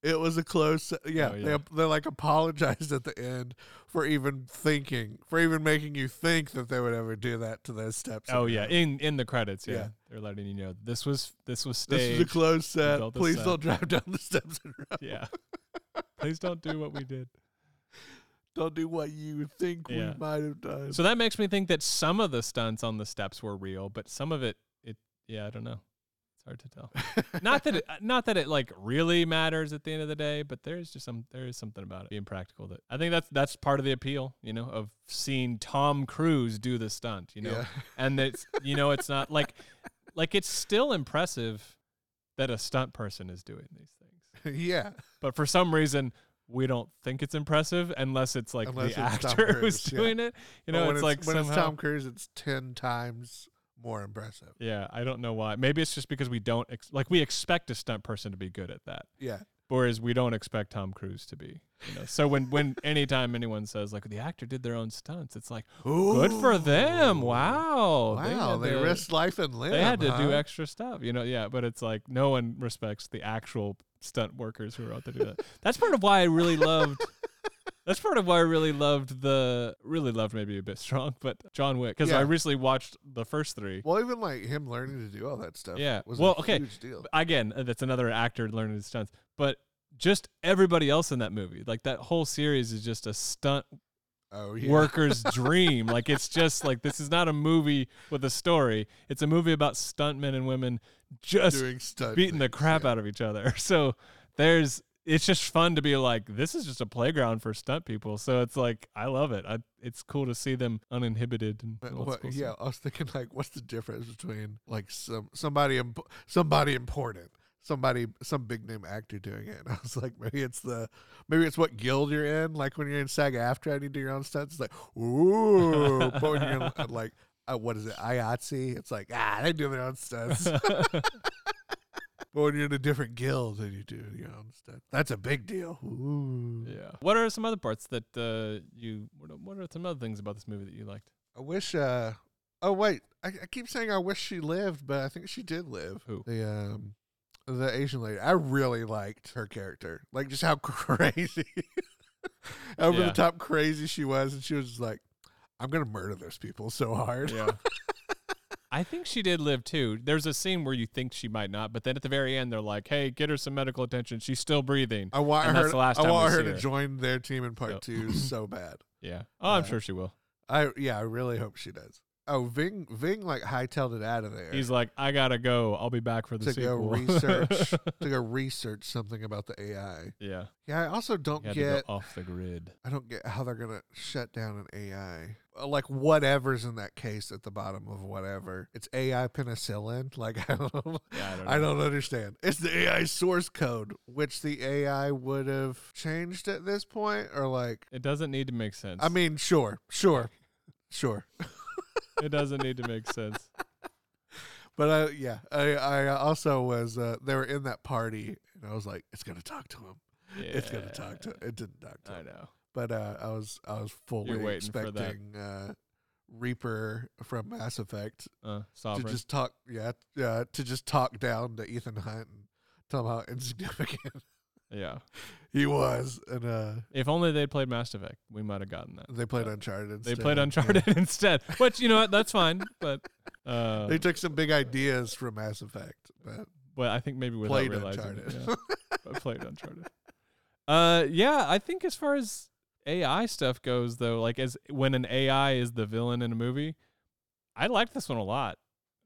It was a close, yeah. Oh, They yeah. they like apologized at the end for even thinking, for even making you think that they would ever do that to those steps. in Oh yeah, Rome. in in the credits, yeah. Yeah. They're letting you know this was this was This staged. is a close set. Please set. don't drive down the steps in Rome. yeah. Please don't do what we did. Don't do what you think Yeah. we might have done. So that makes me think that some of the stunts on the steps were real, but some of it, it yeah, I don't know. It's hard to tell. not that it, uh, not that it like really matters at the end of the day, but there's just some there is something about it being practical that I think that's that's part of the appeal, you know, of seeing Tom Cruise do the stunt, you know, yeah. and it's you know it's not like like it's still impressive that a stunt person is doing these things, yeah. but for some reason. We don't think it's impressive unless it's like Unless the it's actor who's yeah. doing it. You know, when it's like when somehow. it's Tom Cruise, it's ten times more impressive. Yeah, I don't know why. Maybe it's just because we don't ex- like we expect a stunt person to be good at that, Yeah. Whereas we don't expect Tom Cruise to be. You know, so when when anytime anyone says like the actor did their own stunts, it's like good for them. Wow, Wow, had they, to- risked life and limb. They had to do extra stuff, you know. Yeah, but it's like no one respects the actual stunt workers who are out there to do that. That's part of why I really loved. That's part of why I really loved the really loved maybe a bit strong, but John Wick because I recently watched the first three. Well, even like him learning to do all that stuff. Yeah. Was Well, a okay. huge deal. again, uh, that's another actor learning his stunts. But just everybody else in that movie, like that whole series is just a stunt Oh yeah. worker's dream. Like it's just like this is not a movie with a story. It's a movie about stuntmen and women just doing beating the crap out of each other. So there's it's just fun to be like this is just a playground for stunt people. So it's like I love it. I, it's cool to see them uninhibited and But what, yeah. I was thinking like, what's the difference between like some somebody imp- somebody important, somebody some big name actor doing it? And I was like, maybe it's the maybe it's what guild you're in. Like when you're in SAG-AFTRA and you do your own stunts, it's like ooh. but when you're in, like uh, what is it, IATSE? It's like ah, they do their own stunts. but when you're in a different guild and you do your own stunts, that's a big deal. Ooh. yeah. What are some other parts that uh, you? What are, what are some other things about this movie that you liked? I wish. uh Oh wait, I, I keep saying I wish she lived, but I think she did live. Who? The um, the Asian lady. I really liked her character, like just how crazy, over Yeah. the top crazy she was, and she was just like, "I'm gonna murder those people so hard." Yeah. I think she did live too. There's a scene where you think she might not, but then at the very end they're like, "Hey, get her some medical attention. She's still breathing." I want And her. that's the last I want her to her. join their team in part two so bad. Yeah. Oh, I'm Uh, sure she will. I yeah, I really hope she does. Oh, Ving Ving like hightailed it out of there. He's like, "I gotta go. I'll be back for the to go research to go research something about the AI. yeah. Yeah, I also don't get off the grid. I don't get how they're gonna shut down an AI. Uh, Like whatever's in that case at the bottom of whatever. It's AI penicillin. Like I don't Yeah, I don't. Know. I don't understand. It's the AI source code, which the AI would have changed at this point, or like It doesn't need to make sense. I mean, sure, sure, sure. it doesn't need to make sense. But I yeah, I I also was uh, they were in that party, and I was like, it's gonna talk to him. Yeah. It's gonna talk to. It didn't talk to I him. know. But uh, I was I was fully waiting for that. expecting uh, Reaper from Mass Effect Uh, to just talk, yeah, yeah, to just talk down to Ethan Hunt and tell him how insignificant Yeah. He was, and uh, If only they'd played Mass Effect, we might have gotten that. they played Uncharted. They instead. played Yeah. Uncharted instead. Which you know what? That's fine. But uh, They took some big ideas from Mass Effect, but well, I think maybe without played realizing. Uncharted. It, yeah. I played Uncharted. Uh, yeah, I think as far as AI stuff goes, though, like as when an AI is the villain in a movie, I like this one a lot.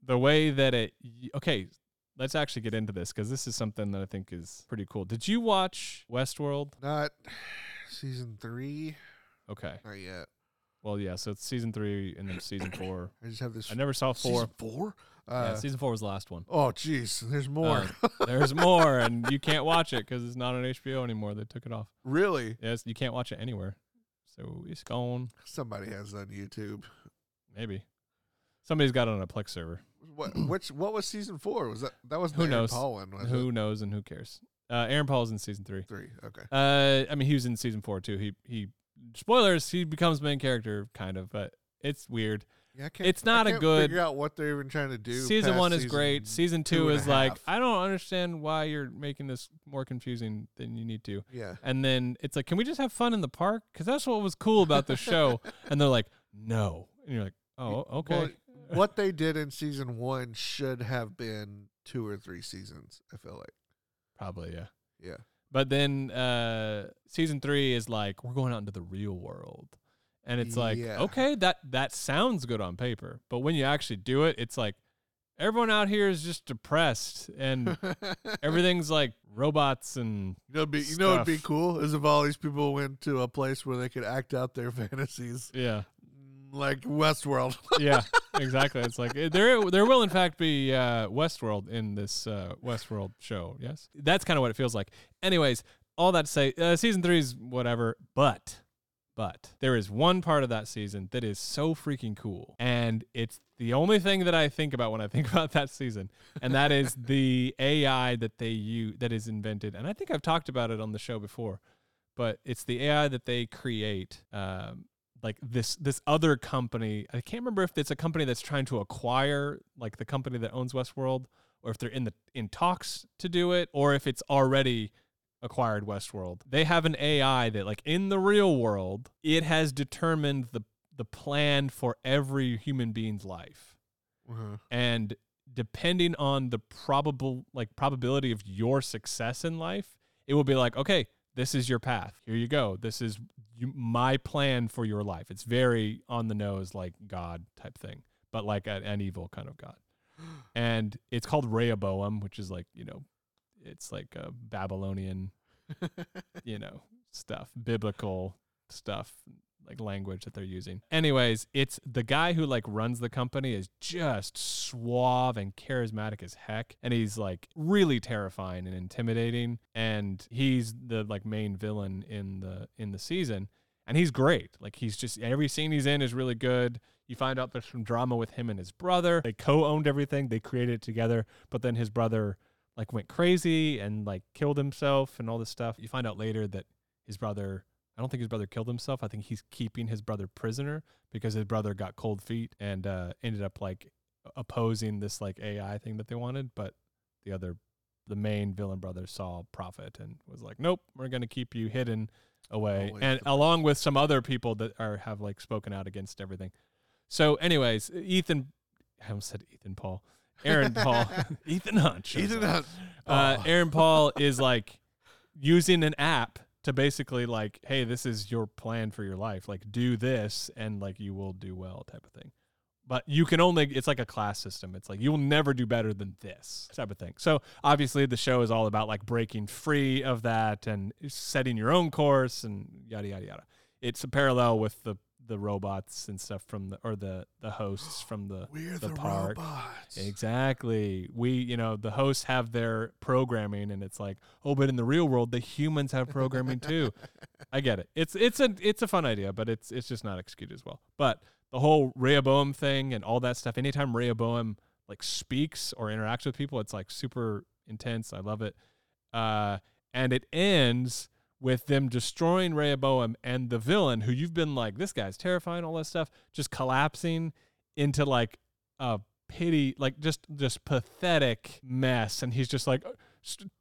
The way that it. Okay, let's actually get into this because this is something that I think is pretty cool. Did you watch Westworld? not season three. Okay, Not yet. well, yeah. So it's season three and then season four. I just have this. I never saw four. Season four. Yeah, Uh, season four was the last one. oh, jeez. There's more. Uh, there's more, and you can't watch it because it's not on HBO anymore. They took it off. really? Yes, you can't watch it anywhere. So it's gone. Somebody has it on YouTube. Maybe somebody's got it on a Plex server. What? Which? What was season four? Was that? That was Who knows? Paul one. Was who it? knows and who cares? Uh, Aaron Paul's in season three. Three. Okay. Uh, I mean, he was in season four too. He he. Spoilers. He becomes main character, kind of, but it's weird. Yeah, It's not a good- Figure out what they're even trying to do. season one is season great. Season two two is like half. I don't understand why you're making this more confusing than you need to. Yeah. And then it's like, can we just have fun in the park? Because that's what was cool about the show. and they're like, no. And you're like, oh, okay. Well, what they did in season one should have been two or three seasons. I feel like. Probably, yeah. Yeah. But then uh, season three is like, we're going out into the real world. And it's like, Yeah. okay, that that sounds good on paper. But when you actually do it, it's like everyone out here is just depressed and everything's like robots and You know, it'd be, you know, it'd be cool is if all these people went to a place where they could act out their fantasies, yeah. like Westworld. yeah, exactly. It's like eh, there there will in fact be uh, Westworld in this uh, Westworld show. Yes, that's kind of what it feels like. Anyways, all that to say, uh, season three is whatever, but but there is one part of that season that is so freaking cool, and it's the only thing that I think about when I think about that season, and that is the AI that they use that is invented, and I think I've talked about it on the show before, but it's the AI that they create. Um, like this this other company. I can't remember if it's a company that's trying to acquire like the company that owns Westworld, or if they're in the in talks to do it, or if it's already acquired Westworld. They have an AI that like in the real world, it has determined the the plan for every human being's life. Uh-huh. And depending on the probable like probability of your success in life, it will be like, okay, this is your path. Here you go. This is you, my plan for your life. It's very on the nose, like God type thing, but like a, an evil kind of God. And it's called Rehoboam, which is like you know, it's like a Babylonian, you know, stuff, biblical stuff, like language that they're using. Anyways, it's the guy who like runs the company is just suave and charismatic as heck, and he's like really terrifying and intimidating, and he's the like main villain in the in the season, and he's great. Like he's just every scene he's in is really good. You find out there's some drama with him and his brother. They co-owned everything. They created it together, but then his brother like went crazy and like killed himself and all this stuff. You find out later that his brother I don't think his brother killed himself. I think he's keeping his brother prisoner because his brother got cold feet and uh, ended up like opposing this like AI thing that they wanted. But the other, the main villain brother saw profit and was like, "Nope, we're gonna keep you hidden away." Away and along with some other people that are have like spoken out against everything. So, anyways, Ethan, I almost said Ethan Paul, Aaron Paul, Ethan Hunt, Ethan. Hunt. Uh, Oh. Aaron Paul is like using an app to basically like, hey, this is your plan for your life. Like, do this, and like you will do well, type of thing. But you can only, it's like a class system. It's like you will never do better than this type of thing. So obviously, the show is all about like breaking free of that and setting your own course and yada yada yada. It's a parallel with the the robots and stuff from the or the the hosts from the We're the the, park. robots. Exactly. We, you know, the hosts have their programming, and it's like, oh, but in the real world, the humans have programming too. I get it. It's it's a it's a fun idea, but it's it's just not executed as well. But the whole Rehoboam thing and all that stuff. Anytime Rehoboam like speaks or interacts with people, it's like super intense. I love it. Uh, and it ends with them destroying Rehoboam and the villain, who you've been like, this guy's terrifying, all that stuff, just collapsing into like a pity, like just just pathetic mess. And he's just like,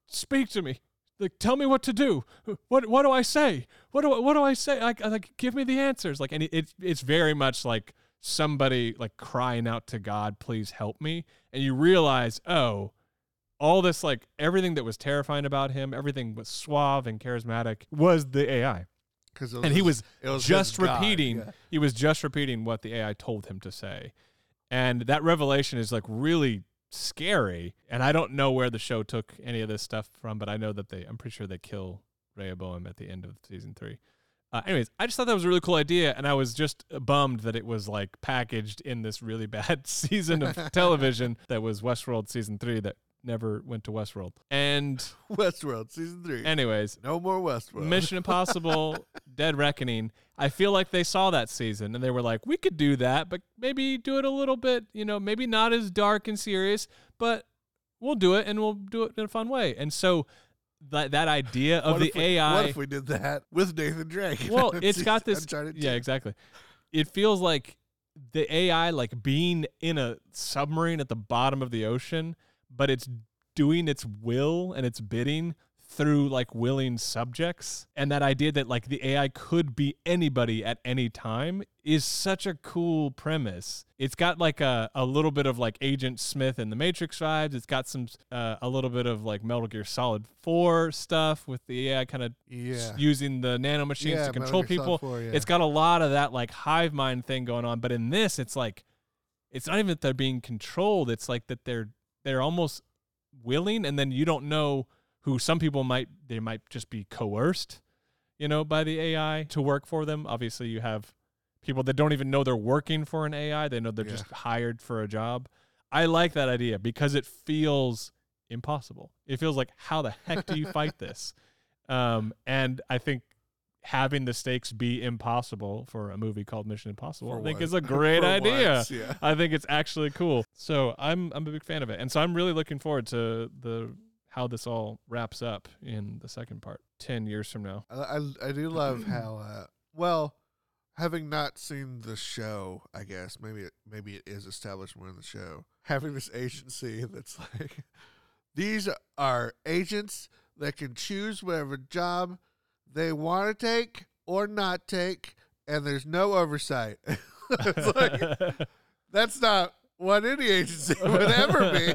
speak to me. like tell me what to do. What what do I say? What do I, what do I say? Like like give me the answers. Like and it, it's it's very much like somebody like crying out to God, please help me. And you realize, oh, all this like everything that was terrifying about him, everything was suave and charismatic was the AI. Because And he was was just repeating yeah. he was just repeating what the AI told him to say. And that revelation is like really scary. And I don't know where the show took any of this stuff from, but I know that they I'm pretty sure they kill Rehoboam at the end of season three. Uh, anyways, I just thought that was a really cool idea, and I was just bummed that it was like packaged in this really bad season of television that was Westworld season three that never went to Westworld. And Westworld season three. anyways, no more Westworld. Mission Impossible Dead Reckoning. I feel like they saw that season and they were like, we could do that, but maybe do it a little bit, you know, maybe not as dark and serious, but we'll do it and we'll do it in a fun way. And so that that idea of What the if we- AI What if we did that with Nathan Drake? well, it's got this. Uncharted Yeah, two? exactly. It feels like the AI, like being in a submarine at the bottom of the ocean, but it's doing its will and its bidding through like willing subjects. And that idea that like the AI could be anybody at any time is such a cool premise. It's got like a, a little bit of like Agent Smith and the Matrix vibes. It's got some uh, a little bit of like Metal Gear Solid 4 stuff with the AI kind of Yeah. using the nano machines Yeah, to control people. 4, yeah. It's got a lot of that like hive mind thing going on, but in this, it's like it's not even that they're being controlled. It's like that they're they're almost willing, and then you don't know who. Some people might they might just be coerced, you know, by the AI to work for them. Obviously, you have people that don't even know they're working for an AI. They know they're Yeah. just hired for a job. I like that idea because it feels impossible. It feels like how the heck do you fight this? Um, and I think having the stakes be impossible for a movie called Mission Impossible, For I think once. is a great idea. once, yeah. I think it's actually cool. So I'm I'm a big fan of it, and so I'm really looking forward to the how this all wraps up in the second part, ten years from now. I, I, I do love how uh, well having not seen the show i guess maybe it maybe it is established more in the show having this agency that's like these are agents that can choose whatever job they want to take or not take and there's no oversight like that's not what any agency would ever be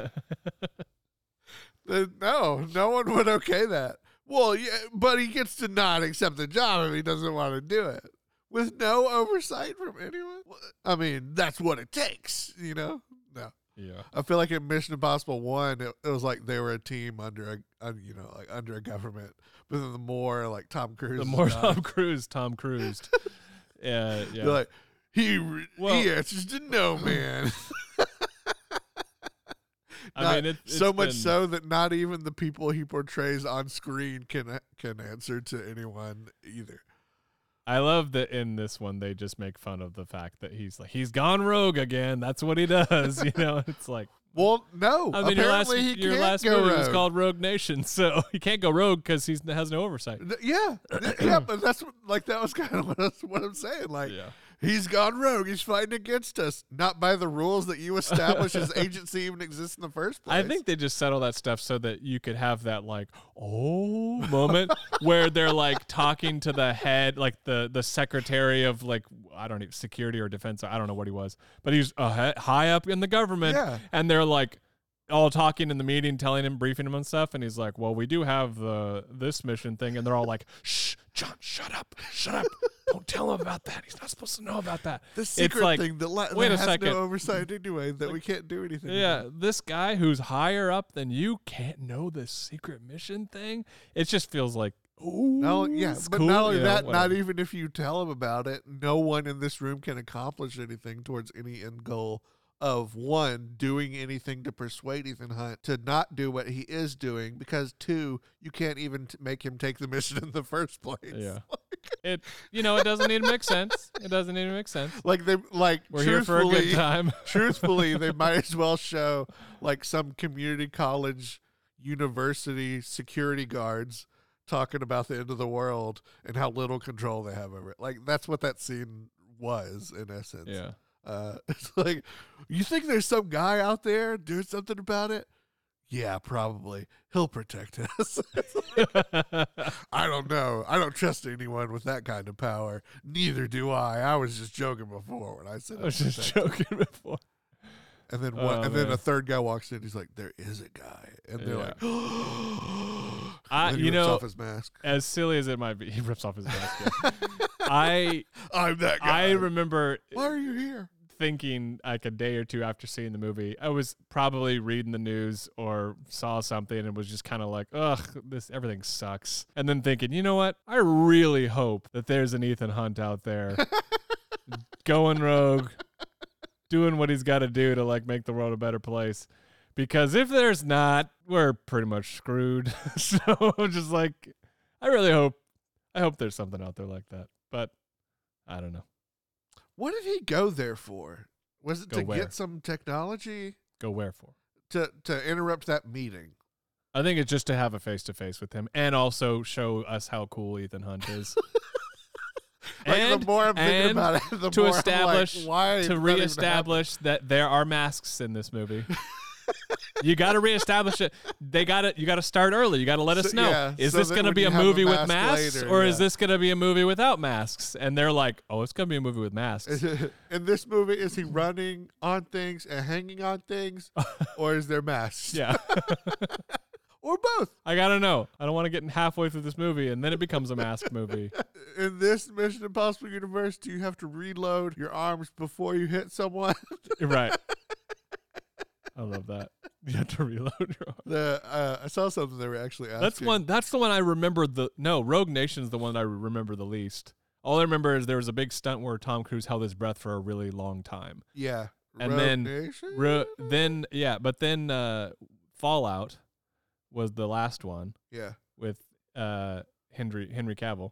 no, no one would okay that. Well, yeah, but he gets to not accept the job if he doesn't want to do it with no oversight from anyone. I mean, that's what it takes, you know. No, yeah. I feel like in Mission Impossible One, it, it was like they were a team under a, you know, like under a government. But then the more like Tom Cruise, The more not, Tom Cruise, Tom Cruise. yeah, yeah. like he Well- he answers to no man. I mean, it, so much been- so that not even the people he portrays on screen can can answer to anyone either. I love that in this one they just make fun of the fact that he's like he's gone rogue again. That's what he does. You know, it's like Well, no. I mean, your last apparently he your last movie rogue. was called Rogue Nation, so he can't go rogue because he has no oversight. Yeah, yeah, but that's what, like that was kind of what, I I'm saying. Like Yeah. He's gone rogue. He's fighting against us, not by the rules that you establish his agency even exists in the first place. I think they just settle that stuff so that you could have that like oh moment where they're like talking to the head, like the the secretary of like I don't know security or defense. I don't know what he was, but he's uh, high up in the government, Yeah. and they're like all talking in the meeting, telling him, briefing him on stuff, and he's like, "Well, we do have the this mission thing," and they're all like, "Shh, John, shut up, shut up, don't tell him about that. He's not supposed to know about that." the secret like, thing that, la- wait that a has second. no oversight anyway that we can't do anything. Yeah, about. this guy who's higher up than you can't know this secret mission thing. It just feels like, oh, No, yeah, but cool, not only know, that, not even if you tell him about it, no one in this room can accomplish anything towards any end goal of one doing anything to persuade Ethan Hunt to not do what he is doing because two, you can't even t- make him take the mission in the first place. Yeah. it you know it doesn't even make sense. It doesn't even make sense. Like they like We're here for a good time. truthfully, they might as well show like some community college, university security guards talking about the end of the world and how little control they have over it. Like that's what that scene was in essence. yeah. Uh, it's like you think there's some guy out there doing something about it. Yeah, probably. He'll protect us. I don't know. I don't trust anyone with that kind of power. Neither do I. I was just joking before when I said I was just joking before. And then one, Oh, and then a third guy walks in. He's like, "There is a guy," and they're Yeah. like, I- you know- off his mask. As silly as it might be, he rips off his mask. yeah. I I'm that guy. I remember Why are you here? Thinking like a day or two after seeing the movie, I was probably reading the news or saw something and was just kind of like, ugh, this everything sucks. And then thinking, you know what? I really hope that there's an Ethan Hunt out there going rogue, doing what he's got to do to like make the world a better place. Because if there's not, we're pretty much screwed. so just like, I really hope, I hope there's something out there like that. But I don't know. What did he go there for? Was it Go to where? get some technology Go where for? to to interrupt that meeting? I think it's just to have a face to face with him and also show us how cool Ethan Hunt is. Like and the more I'm thinking about it, the to more I'm like, establish- why to reestablish that there are masks in this movie. you got to reestablish it. They got to you got to start early. You got to let us So- know. yeah, is so this going to be a have a movie with masks later, or yeah. is this going to be a movie without masks? And they're like, "Oh, it's going to be a movie with masks." In this movie, is he running on things and hanging on things, or is there masks? yeah. or both. I got to know. I don't want to get halfway through this movie and then it becomes a mask movie. In this Mission Impossible universe, do you have to reload your arms before you hit someone? right. I love that. You have to reload your arm. the uh, I saw something they were actually asking. That's one. That's the one I remember. The no, Rogue Nation's is the one I remember the least. All I remember is there was a big stunt where Tom Cruise held his breath for a really long time. Yeah. And Rogue then Nation? Ro- then yeah, but then uh, Fallout was the last one yeah. with uh, Henry Henry Cavill.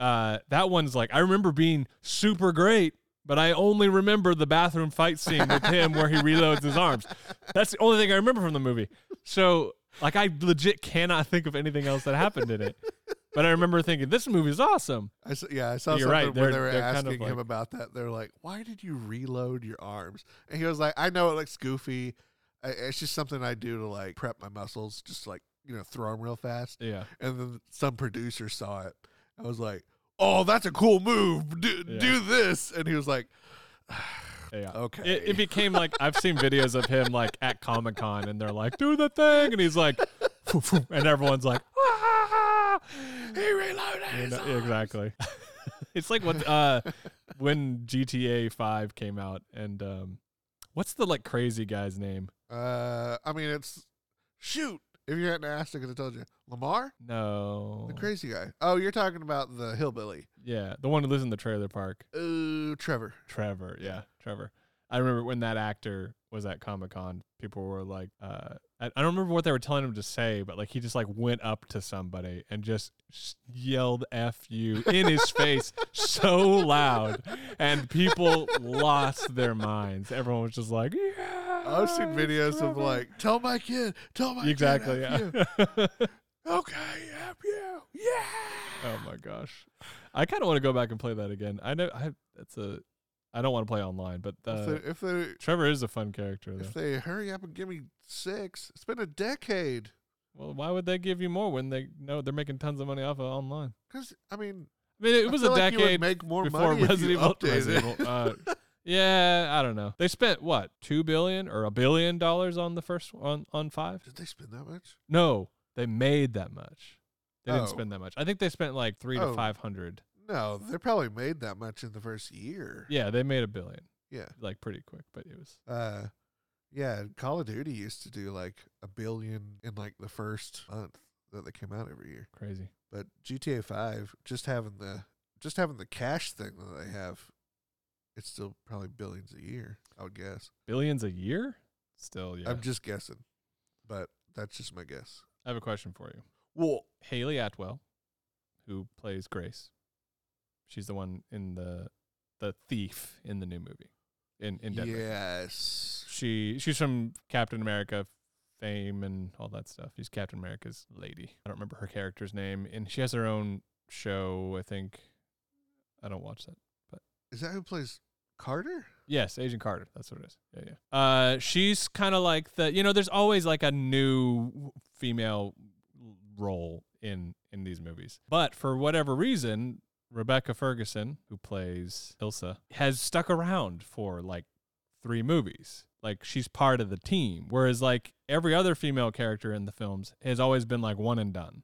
Uh, that one's like I remember being super great, but I only remember the bathroom fight scene with him where he reloads his arms. That's the only thing I remember from the movie. So like I legit cannot think of anything else that happened in it. But I remember thinking this movie is awesome. I saw, yeah, I saw You're something right, where they're- they were they're kind of asking him like- about that. They're like, "Why did you reload your arms?" And he was like, "I know it looks goofy. I, it's just something I do to like prep my muscles, just like you know, throw them real fast." Yeah. And then some producer saw it. I was like, "Oh, that's a cool move. Do, Yeah. do this." And he was like, Yeah. "Okay." It, it became like I've seen videos of him like at Comic Con and they're like, do the thing and he's like and everyone's like "Ah!" he reloaded. You know, exactly. it's like what uh when GTA five came out and um what's the like crazy guy's name? Uh, I mean, it's shoot. If you hadn't asked, I could have told you. Lamar, No. the crazy guy. Oh, you're talking about the hillbilly. Yeah, the one who lives in the trailer park. Uh, Trevor. Trevor, yeah, Trevor. I remember when that actor was at Comic Con, people were like, uh, I, I don't remember what they were telling him to say, but like he just like went up to somebody and just yelled "f you" in his face so loud, and people lost their minds. Everyone was just like, "Yeah." I've seen videos of like, tell my kid, tell my exactly, kid, yeah. You." Okay, F you. Yeah. oh my gosh, I kind of want to go back and play that again. I know I that's a, I don't want to play online, but if, uh, they, if they Trevor is a fun character though. if they hurry up and give me six, it's been a decade. Well, why would they give you more when they know they're making tons of money off of online? Because I mean, I mean, it I was a like you decade make more before money Resident Evil. Resident. Evil, uh, yeah, I don't know. They spent what two billion or a billion dollars on the first on on five? Did they spend that much? No, they made that much. They didn't Oh. spend that much. I think they spent like three Oh. to five hundred. No, they probably made that much in the first year. Yeah, they made a billion Yeah. like pretty quick, but it was Uh, yeah. Call of Duty used to do like a billion in like the first month that they came out every year. crazy. But GTA Five, just having the just having the cash thing that they have, it's still probably billions a year. I would guess. Billions a year? Still, yeah. I'm just guessing, but that's just my guess. I have a question for you. Well, Hayley Atwell, who plays Grace. She's the one in the the thief in the new movie. In in Denver. yes, She she's from Captain America fame and all that stuff. She's Captain America's lady. I don't remember her character's name. And she has her own show, I think. I don't watch that. But Is that who plays Carter. Yes, Agent Carter. That's what it is. Yeah, yeah. Uh, she's kind of like the you know. There's always like a new female role in in these movies, but for whatever reason, Rebecca Ferguson, who plays Ilsa, has stuck around for like three movies. Like she's part of the team, whereas like every other female character in the films has always been like one and done.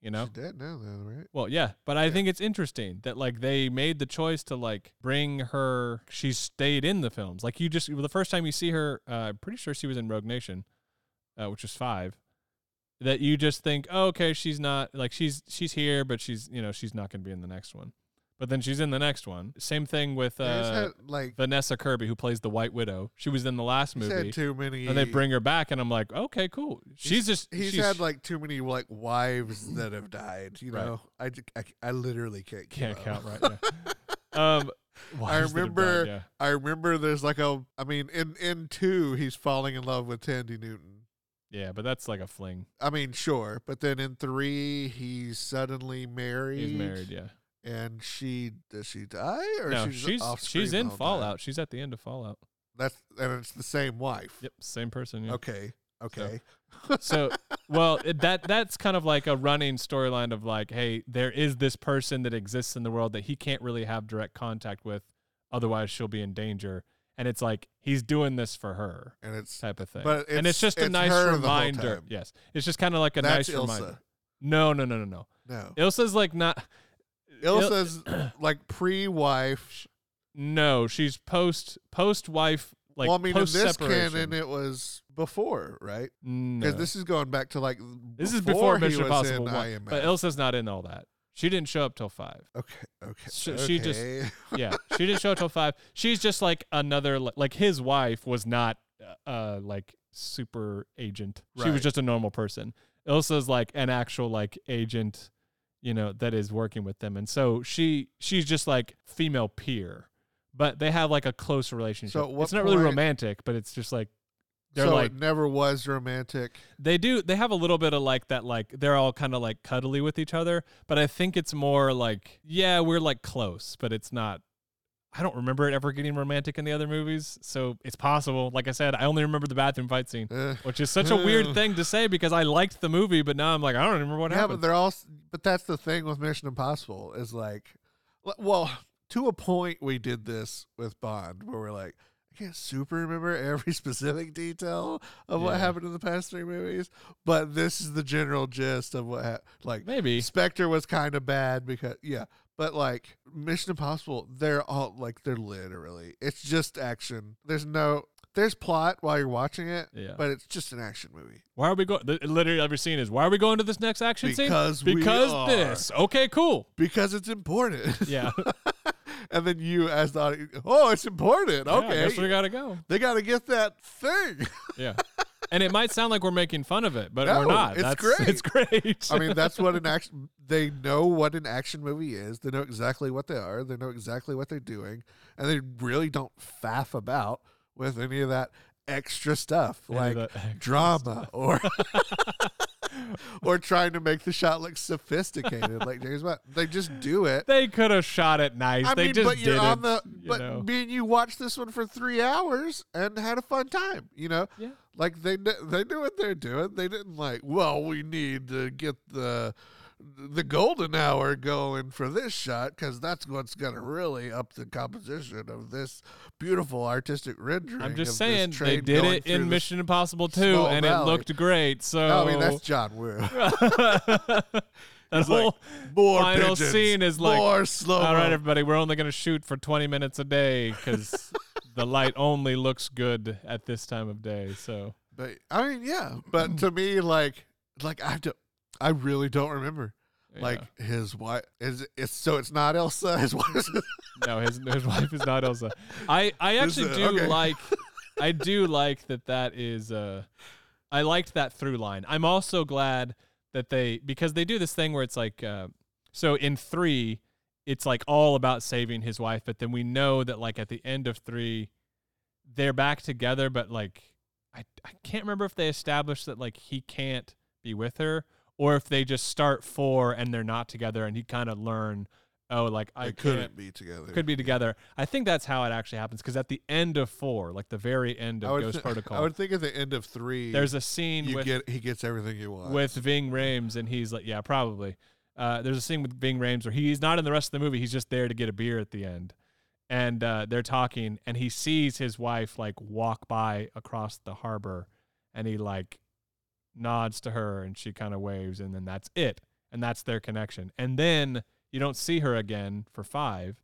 You know, She's dead now, though, right? well, yeah, but I think it's interesting that like they made the choice to like bring her. She stayed in the films. Like you just the first time you see her, uh, I'm pretty sure she was in Rogue Nation, uh, which was five. That you just think, oh, okay, she's not like she's she's here, but she's you know she's not going to be in the next one. But then she's in the next one. Same thing with uh, had, like Vanessa Kirby, who plays the White Widow. She was in the last he's movie, had too many. and they bring her back, and I'm like, okay, cool. She's just He's she's, had like too many like wives that have died. You know, Right. know, I literally can't keep can't count right. now. um, I have died, remember- yeah. I remember there's like a. I mean, in in two, he's falling in love with Thandie Newton. Yeah, but that's like a fling. I mean, sure, but then in three, he's suddenly married. He's married, yeah. and she does she die or No, she's she's off she's in the whole time? Fallout. She's at the end of Fallout. That's and it's the same wife. Yep, same person. Yeah. Okay. Okay. So, well, it, that that's kind of like a running storyline of like, hey, there is this person that exists in the world that he can't really have direct contact with, otherwise she'll be in danger. And it's like he's doing this for her, and it's type of thing. But and it's it's- just a it's nice her the whole reminder. time. Yes, it's just kind of like a that's nice Ilsa. reminder. No, no, no, no, no. No. Ilsa's like not. Il- Ilsa's like pre-wife. No, she's post post wife like well, I mean, in post this separation. canon, it was before, right? no. Because this is going back to like This is before he Mission was Impossible in one, IMF. but Ilsa's not in all that. She didn't show up till five. okay, okay, So she just- okay. Yeah, she didn't show up till five. She's just like another like his wife was not uh like super agent. She was just a normal person. Ilsa's like an actual like agent, you know, that is working with them, and so she she's just like female peer, but they have like a close relationship. So it's not really romantic, but it's just like they're so like it never was romantic. They do. They have a little bit of like that. Like they're all kind of like cuddly with each other. But I think it's more like yeah, we're like close, but it's not. I don't remember it ever getting romantic in the other movies, so it's possible. Like I said, I only remember the bathroom fight scene, Eh. which is such a weird thing to say because I liked the movie, but now I'm like I don't remember what happened. yeah, but they're all. But that's the thing with Mission Impossible is like, well, to a point, we did this with Bond, where we're like, can't super remember every specific detail of what Yeah. happened in the past three movies, but this is the general gist of what happened. Like, Maybe Spectre was kind of bad because yeah, but like Mission Impossible, they're all like they're literally it's just action. There's no there's plot while you're watching it, Yeah. but it's just an action movie. why are we going? Literally every scene is why are we going to this next action scene? Because we because are. this. Okay, cool. Because it's important. Yeah. and then you as the audience, oh, it's important. Yeah, I Okay. guess we gotta go. they got to get that thing. Yeah. And it might sound like we're making fun of it, but we're not. it's That's, great. It's great. I mean, that's what an action. They know what an action movie is. They know exactly what they are. They know exactly what they're doing, and they really don't faff about with any of that extra stuff Any like extra drama or or trying to make the shot look sophisticated. like James Bond, they just do it. they could have shot it nice. I they mean, just but you're did on it. the. you But know. me and you watched this one for three hours and had a fun time. You know, Yeah. like they they knew what they're doing. They didn't like. Well, we need to get the the golden hour going for this shot because that's what's going to really up the composition of this beautiful artistic rendering. I'm just saying they did it in Mission Impossible 2 small and it looked great. So I mean, that's John Woo. that He's like, whole More final pigeons, scene is like, more slow. all right, everybody, we're only going to shoot for 20 minutes a day because the light only looks good at this time of day. So But I mean, yeah. But to me, like, like I don't, I really don't remember. yeah. Like his wife is it's so it's not Elsa. His wife. no, his his wife is not Elsa. I I Is actually do Okay. like I do like that that is uh I liked that through line. I'm also glad that they because they do this thing where it's like uh so in 3 it's like all about saving his wife but then we know that like at the end of 3 they're back together but like I I can't remember if they established that like he can't be with her or if they just start 4 and they're not together and he kind of learn oh, like I couldn't be together. could be together. I think that's how it actually happens because at the end of four, like the very end of Ghost thi- Protocol, I would think at the end of three, there's a scene you with get he gets everything you want. with Ving Rhames, and he's like, yeah, probably. Uh, there's a scene with Ving Rhames where he's not in the rest of the movie. He's just there to get a beer at the end, and uh, they're talking, and he sees his wife like walk by across the harbor, and he like nods to her, and she kind of waves, and then that's it, and that's their connection. And then you don't see her again for five,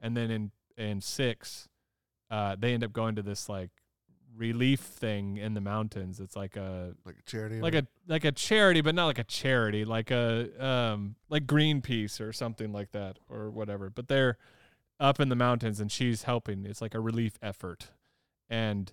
and then in in six, uh, they end up going to this like relief thing in the mountains. It's like a like a charity, like a like a charity, but not like a charity, like a um like Greenpeace or something like that or whatever. But they're up in the mountains and she's helping. It's like a relief effort, and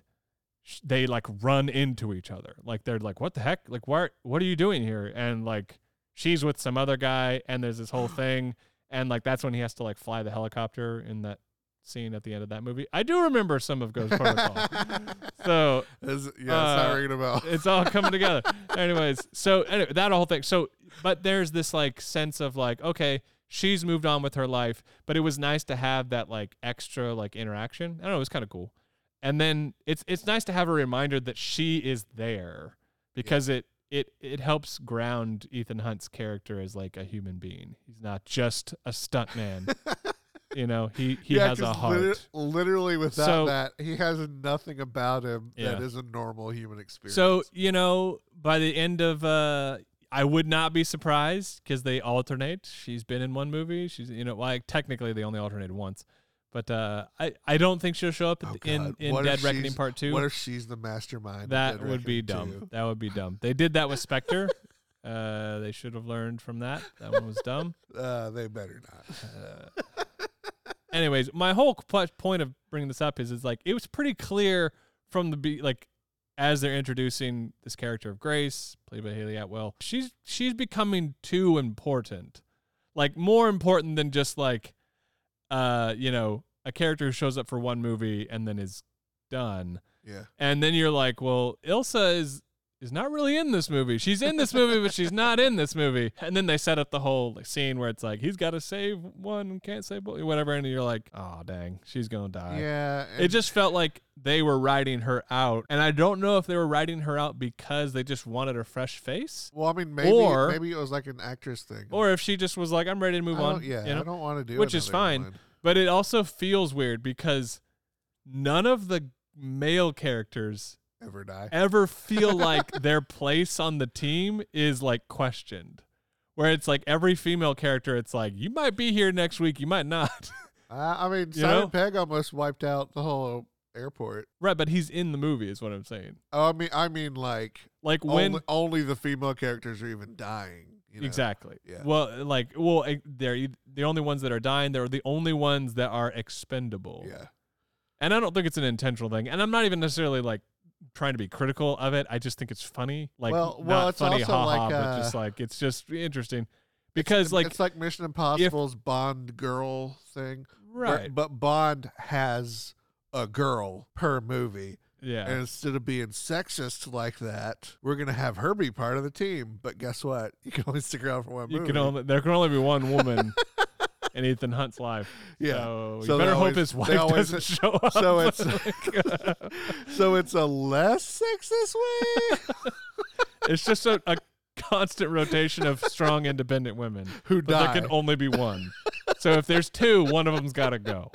they like run into each other. Like they're like, "What the heck? Like what? What are you doing here?" And like she's with some other guy, and there's this whole thing, and like that's when he has to like fly the helicopter in that scene at the end of that movie. I do remember some of Ghost Protocol. so Is- yeah, it's uh, not ringing a bell. it's all coming together. Anyways, so anyway, that whole thing. So, but there's this like sense of like, okay, she's moved on with her life, but it was nice to have that like extra like interaction. I don't know, it was kind of cool. And then it's it's nice to have a reminder that she is there because it it it helps ground Ethan Hunt's character as like a human being. He's not just a stunt man. you know, he he yeah, has a heart. liter- literally, without So- that, he has nothing about him that Yeah. is a normal human experience. So you know, by the end of, uh, I would not be surprised because they alternate. She's been in one movie. She's you know, like technically they only alternated once, but uh, I I don't think she'll show up Oh, in in What Dead Reckoning Part Two. what if she's the mastermind? that would be dumb. 2? That would be dumb. They did that with Spectre. uh, they should have learned from that. That one was dumb. Uh, they better not. Uh, anyways, my whole point of bringing this up is, is like it was pretty clear from the be like as they're introducing this character of Grace, played by Hayley Atwell, she's she's becoming too important, like more important than just like, uh, you know, a character who shows up for one movie and then is done, Yeah. and then you're like, well, Ilsa is is not really in this movie. She's in this movie, but she's not in this movie. And then they set up the whole like, scene where it's like he's got to save one, can't save both, whatever, and you're like, oh dang, she's gonna die. Yeah. It just felt like they were writing her out, and I don't know if they were writing her out because they just wanted a fresh face, Well, I mean, maybe or- maybe it was like an actress thing. or if she just was like, I'm ready to move I on. Yeah, you know? I don't want to do Which is fine. one. But it also feels weird because none of the male characters Ever die? ever feel like their place on the team is like questioned. Where it's like every female character, it's like you might be here next week, you might not. Uh, I mean, You Simon know? Pegg almost wiped out the whole airport. right, but he's in the movie, is what I'm saying. Oh, I mean, I mean, like Like when only, only the female characters are even dying. You know? exactly. Yeah. Well, like well, they're the only ones that are dying. They're the only ones that are expendable. Yeah. And I don't think it's an intentional thing. And I'm not even necessarily like trying to be critical of it. I just think it's funny. Like Well- not well, it's funny, like, but uh, just like it's just interesting because like it's like Mission Impossible's Bond girl thing. right, but Bond has a girl per movie. yeah. And instead of being sexist like that, we're gonna have her be part of the team. But guess what? You can only stick around for one You movie. can only there can only be one woman in Ethan Hunt's life. Yeah. So, So you better always- hope his wife always- doesn't show up. so it's- so it's a less sexist way. it's just a, a constant rotation of strong, independent women. Who But there die? can only be one. so if there's two, one of them's got to go.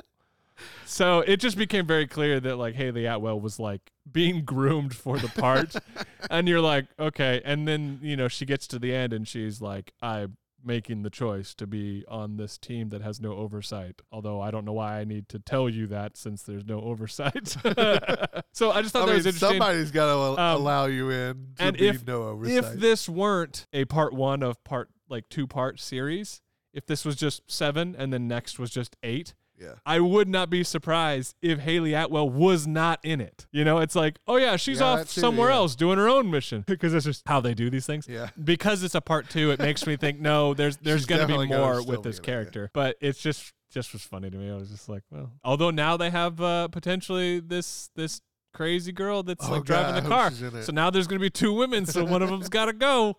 So it just became very clear that like Hayley Atwell was like being groomed for the part, and you're like, okay. And then you know she gets to the end and she's like, I'm making the choice to be on this team that has no oversight. Although I don't know why I need to tell you that since there's no oversight. so I just thought I that mean, was interesting. somebody's got to Um, allow you in to and if- no oversight. if this weren't a part one of part like two part series, if this was just seven and then next was just eight, yeah, I would not be surprised if Hayley Atwell was not in it. You know, it's like, oh yeah, she's Yeah, off too, somewhere yeah. else doing her own mission because that's just how they do these things. yeah, Because it's a part two, it makes me think no, there's there's She's gonna be definitely gonna more with this it, yeah. character. But it's just just was funny to me. I was just like, well, although now they have uh, potentially this this crazy girl that's Oh, like driving God, the car. she's in it. So now there's gonna be two women, so one of them's got to go.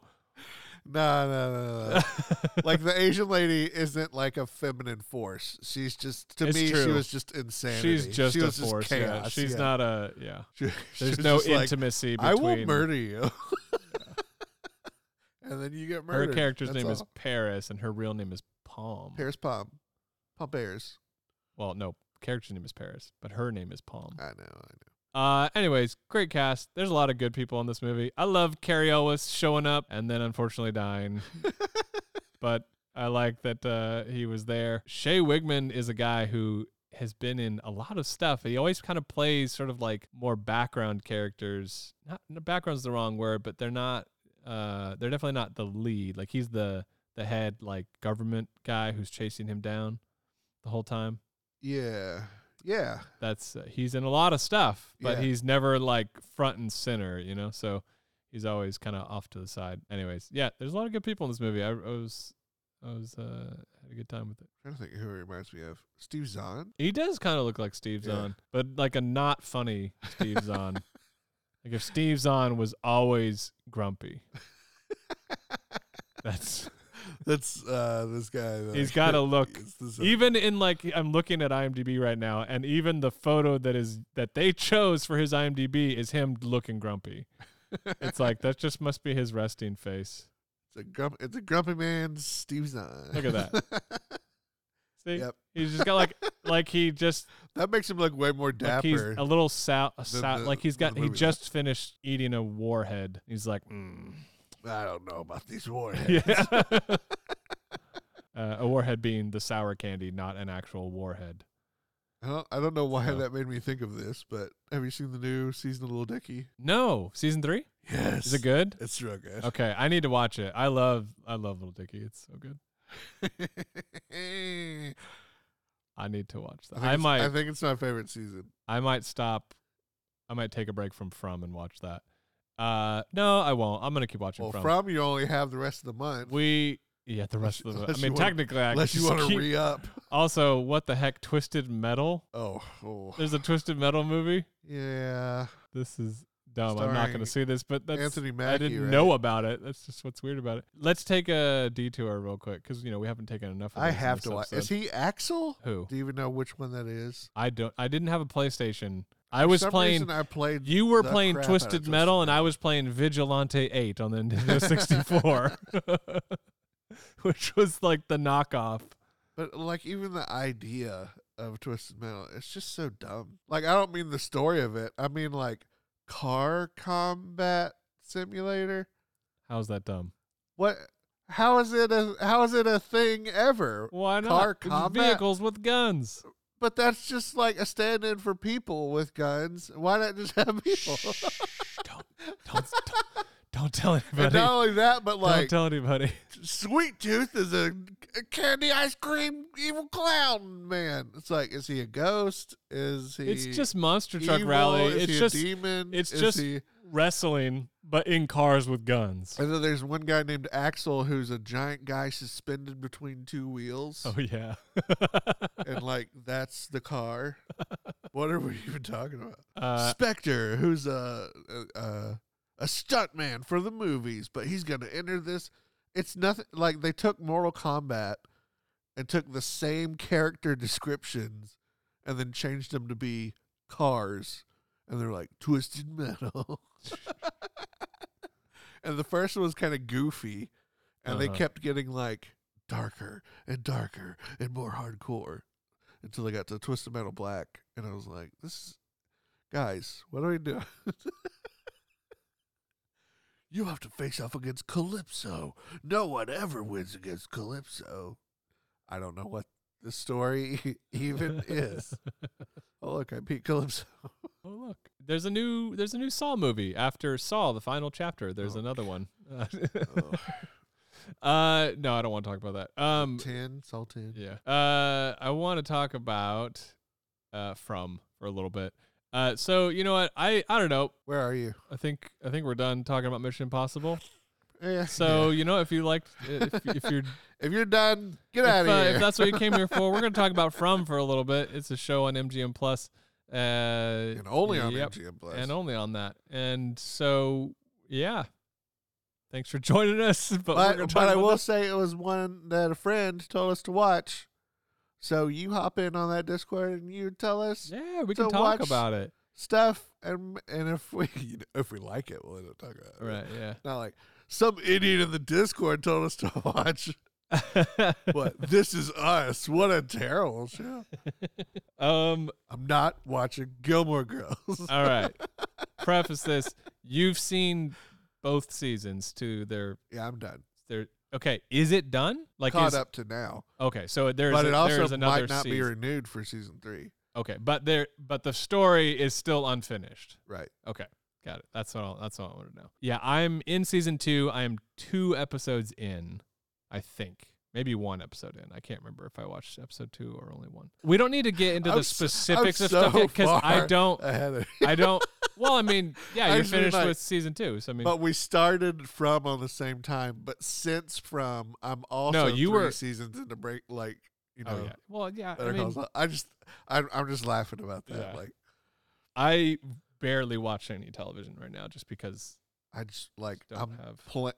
No, no, no, no. like the Asian lady isn't like a feminine force. She's just to It's me, she was just insanity. She's just she a was just force. yeah. She's yeah. not a yeah. She- There's no just like, intimacy I between. will murder you. and then you get her character's That's name is. Paris, and her real name is Pom. Paris Pom. Pom Bears. Well, no, character's name is Paris, but her name is Pom. I know, I Uh, anyways, great cast. There's a lot of good people in this movie. I love Cary Elwes showing up and then unfortunately dying, but I like that uh, he was there. Shea Whigham is a guy who has been in a lot of stuff. He always kind of plays sort of like more background characters. Not no, background's the wrong word, but they're not. Uh, they're definitely not the lead. Like he's the the head like government guy who's chasing him down the whole time. yeah. Yeah. That's uh, he's in a lot of stuff, but Yeah. he's never like front and center, you know. So he's always kind of off to the side. Anyways, yeah, there's a lot of good people in this movie. I, I was, I was, uh, had a good time with it. trying to think who he reminds me of. Steve Zahn? He does kind of look like Steve Yeah. Zahn, but like a not funny Steve Zahn. like if Steve Zahn was always grumpy, that's That's uh this guy. that He's I- gotta look even in like I'm looking at IMDb right now, and even the photo that is that they chose for his IMDb is him looking grumpy. It's like that just must be his resting face. it's a grump, it's a grumpy man, Steve Zahn. Look at that. See, yep. he's just got like like he just That makes him look way more like dapper. he's a little sou- a sou- the- like he's got he just finished eating a warhead. He's like, mm. I don't know about these warheads. yeah. uh, a warhead being the sour candy, not an actual warhead. I don't, I don't know why So- that made me think of this, but have you seen the new season of Lil Dicky? No, season three Yes. is it good? It's real good. Okay, I need to watch it. I love I love Lil Dicky. It's so good. I, I need to watch that. think I, might I think it's my favorite season. I might stop. I might take a break from From and watch that. Uh, no, I won't. I'm gonna keep watching Well, From. from you only have the rest of the month. we yeah, the rest of the. I mean, wanna- technically, I unless you want to re up. Also, what the heck, Twisted Metal? Oh, oh, There's a Twisted Metal movie. yeah. This is dumb. I'm not gonna see this, but that's Anthony I didn't right? know about it. That's just what's weird about it. Let's take a detour real quick because you know we haven't taken enough. Of I have to watch. Is he Axel? Who? Do you even know which one that is? I don't. I didn't have a PlayStation. I was playing. I played. You were playing crap out of Twisted Metal, and I was playing Vigilante 8 on the Nintendo 64, which was like the knockoff. But like even the idea of Twisted Metal, it's just so dumb. Like I don't mean the story of it. I mean like car combat simulator. How's that dumb? What? How is it a how is it a thing ever? Why not? Car combat? Vehicles with guns. But that's just like a stand-in for people with guns. Why not just have people? don't, don't, don't, don't tell and anybody. not only that, but like, don't tell anybody. Sweet Tooth is a, a candy ice cream evil clown man. It's like, is he a ghost? Is he? It's just Monster Truck evil? Rally. Is It's he just a demon. it's Is just- he- wrestling, but in cars with guns. and then there's one guy named Axel who's a giant guy suspended between two wheels, Oh yeah. and like that's the car. what are we even talking about? uh, Spectre, who's a a, a a stuntman for the movies, but he's gonna enter this. It's nothing like they took Mortal Kombat and took the same character descriptions and then changed them to be cars, and they're like twisted metal. and the first one was kind of goofy, and they Uh-huh. kept getting like darker and darker and more hardcore until they got to Twisted Metal Black, and I was like, "This, is, guys, what are we doing?" you have to face off against Calypso. No one ever wins against Calypso. I don't know what the story even is. Oh look, I beat Calypso. Oh look, there's a new there's a new Saw movie after Saw the final chapter. There's Oh, another one. Uh, no, I don't want to talk about that. Um, ten, Saw ten. yeah. Uh, I want to talk about uh from for a little bit. Uh, so you know what? I I don't know. Where are you? I think I think we're done talking about Mission Impossible. Yeah, So yeah. you know, if you liked, if, if you're if you're done, get if, out of uh, here. if that's what you came here for, we're gonna talk about From for a little bit. It's a show on MGM Plus. Uh, and only on yep. MGM Plus. and only on that. And so, yeah, Thanks for joining us. But, But, but I will say it was one that a friend told us to watch. So you hop in on that Discord and you tell us Yeah, we can talk about it. stuff, and and if we if we like it, we'll end up talking about it. Right. Yeah. Not like some idiot in the Discord told us to watch. What this is us? What a terrible show! um. I'm not watching Gilmore Girls. All right. Preface this: You've seen both seasons to their yeah, I'm done. their. Okay, is it done? Like Caught is, up to now, Okay, so there's but a, it also there's another might not be season. renewed for season three. okay, but there but the story is still unfinished. Right. Okay, got it. That's all. That's all I want to know. Yeah, I'm in season two. I am two episodes in, I think. Maybe one episode in. I can't remember if I watched episode two or only one. We don't need to get into I'm the s- specifics I'm of stuff so yet because I don't. I don't. Well, I mean, yeah, you're just mean, finished like- with season two. So I mean, But we started from on the same time. But since from, I'm also no, you three were- seasons into break. Like you oh, know, oh yeah. Well, yeah. I mean, I just, I'm, I'm just laughing about that. Yeah. Like I barely watch any television right now just because I just like don't I'm have. play,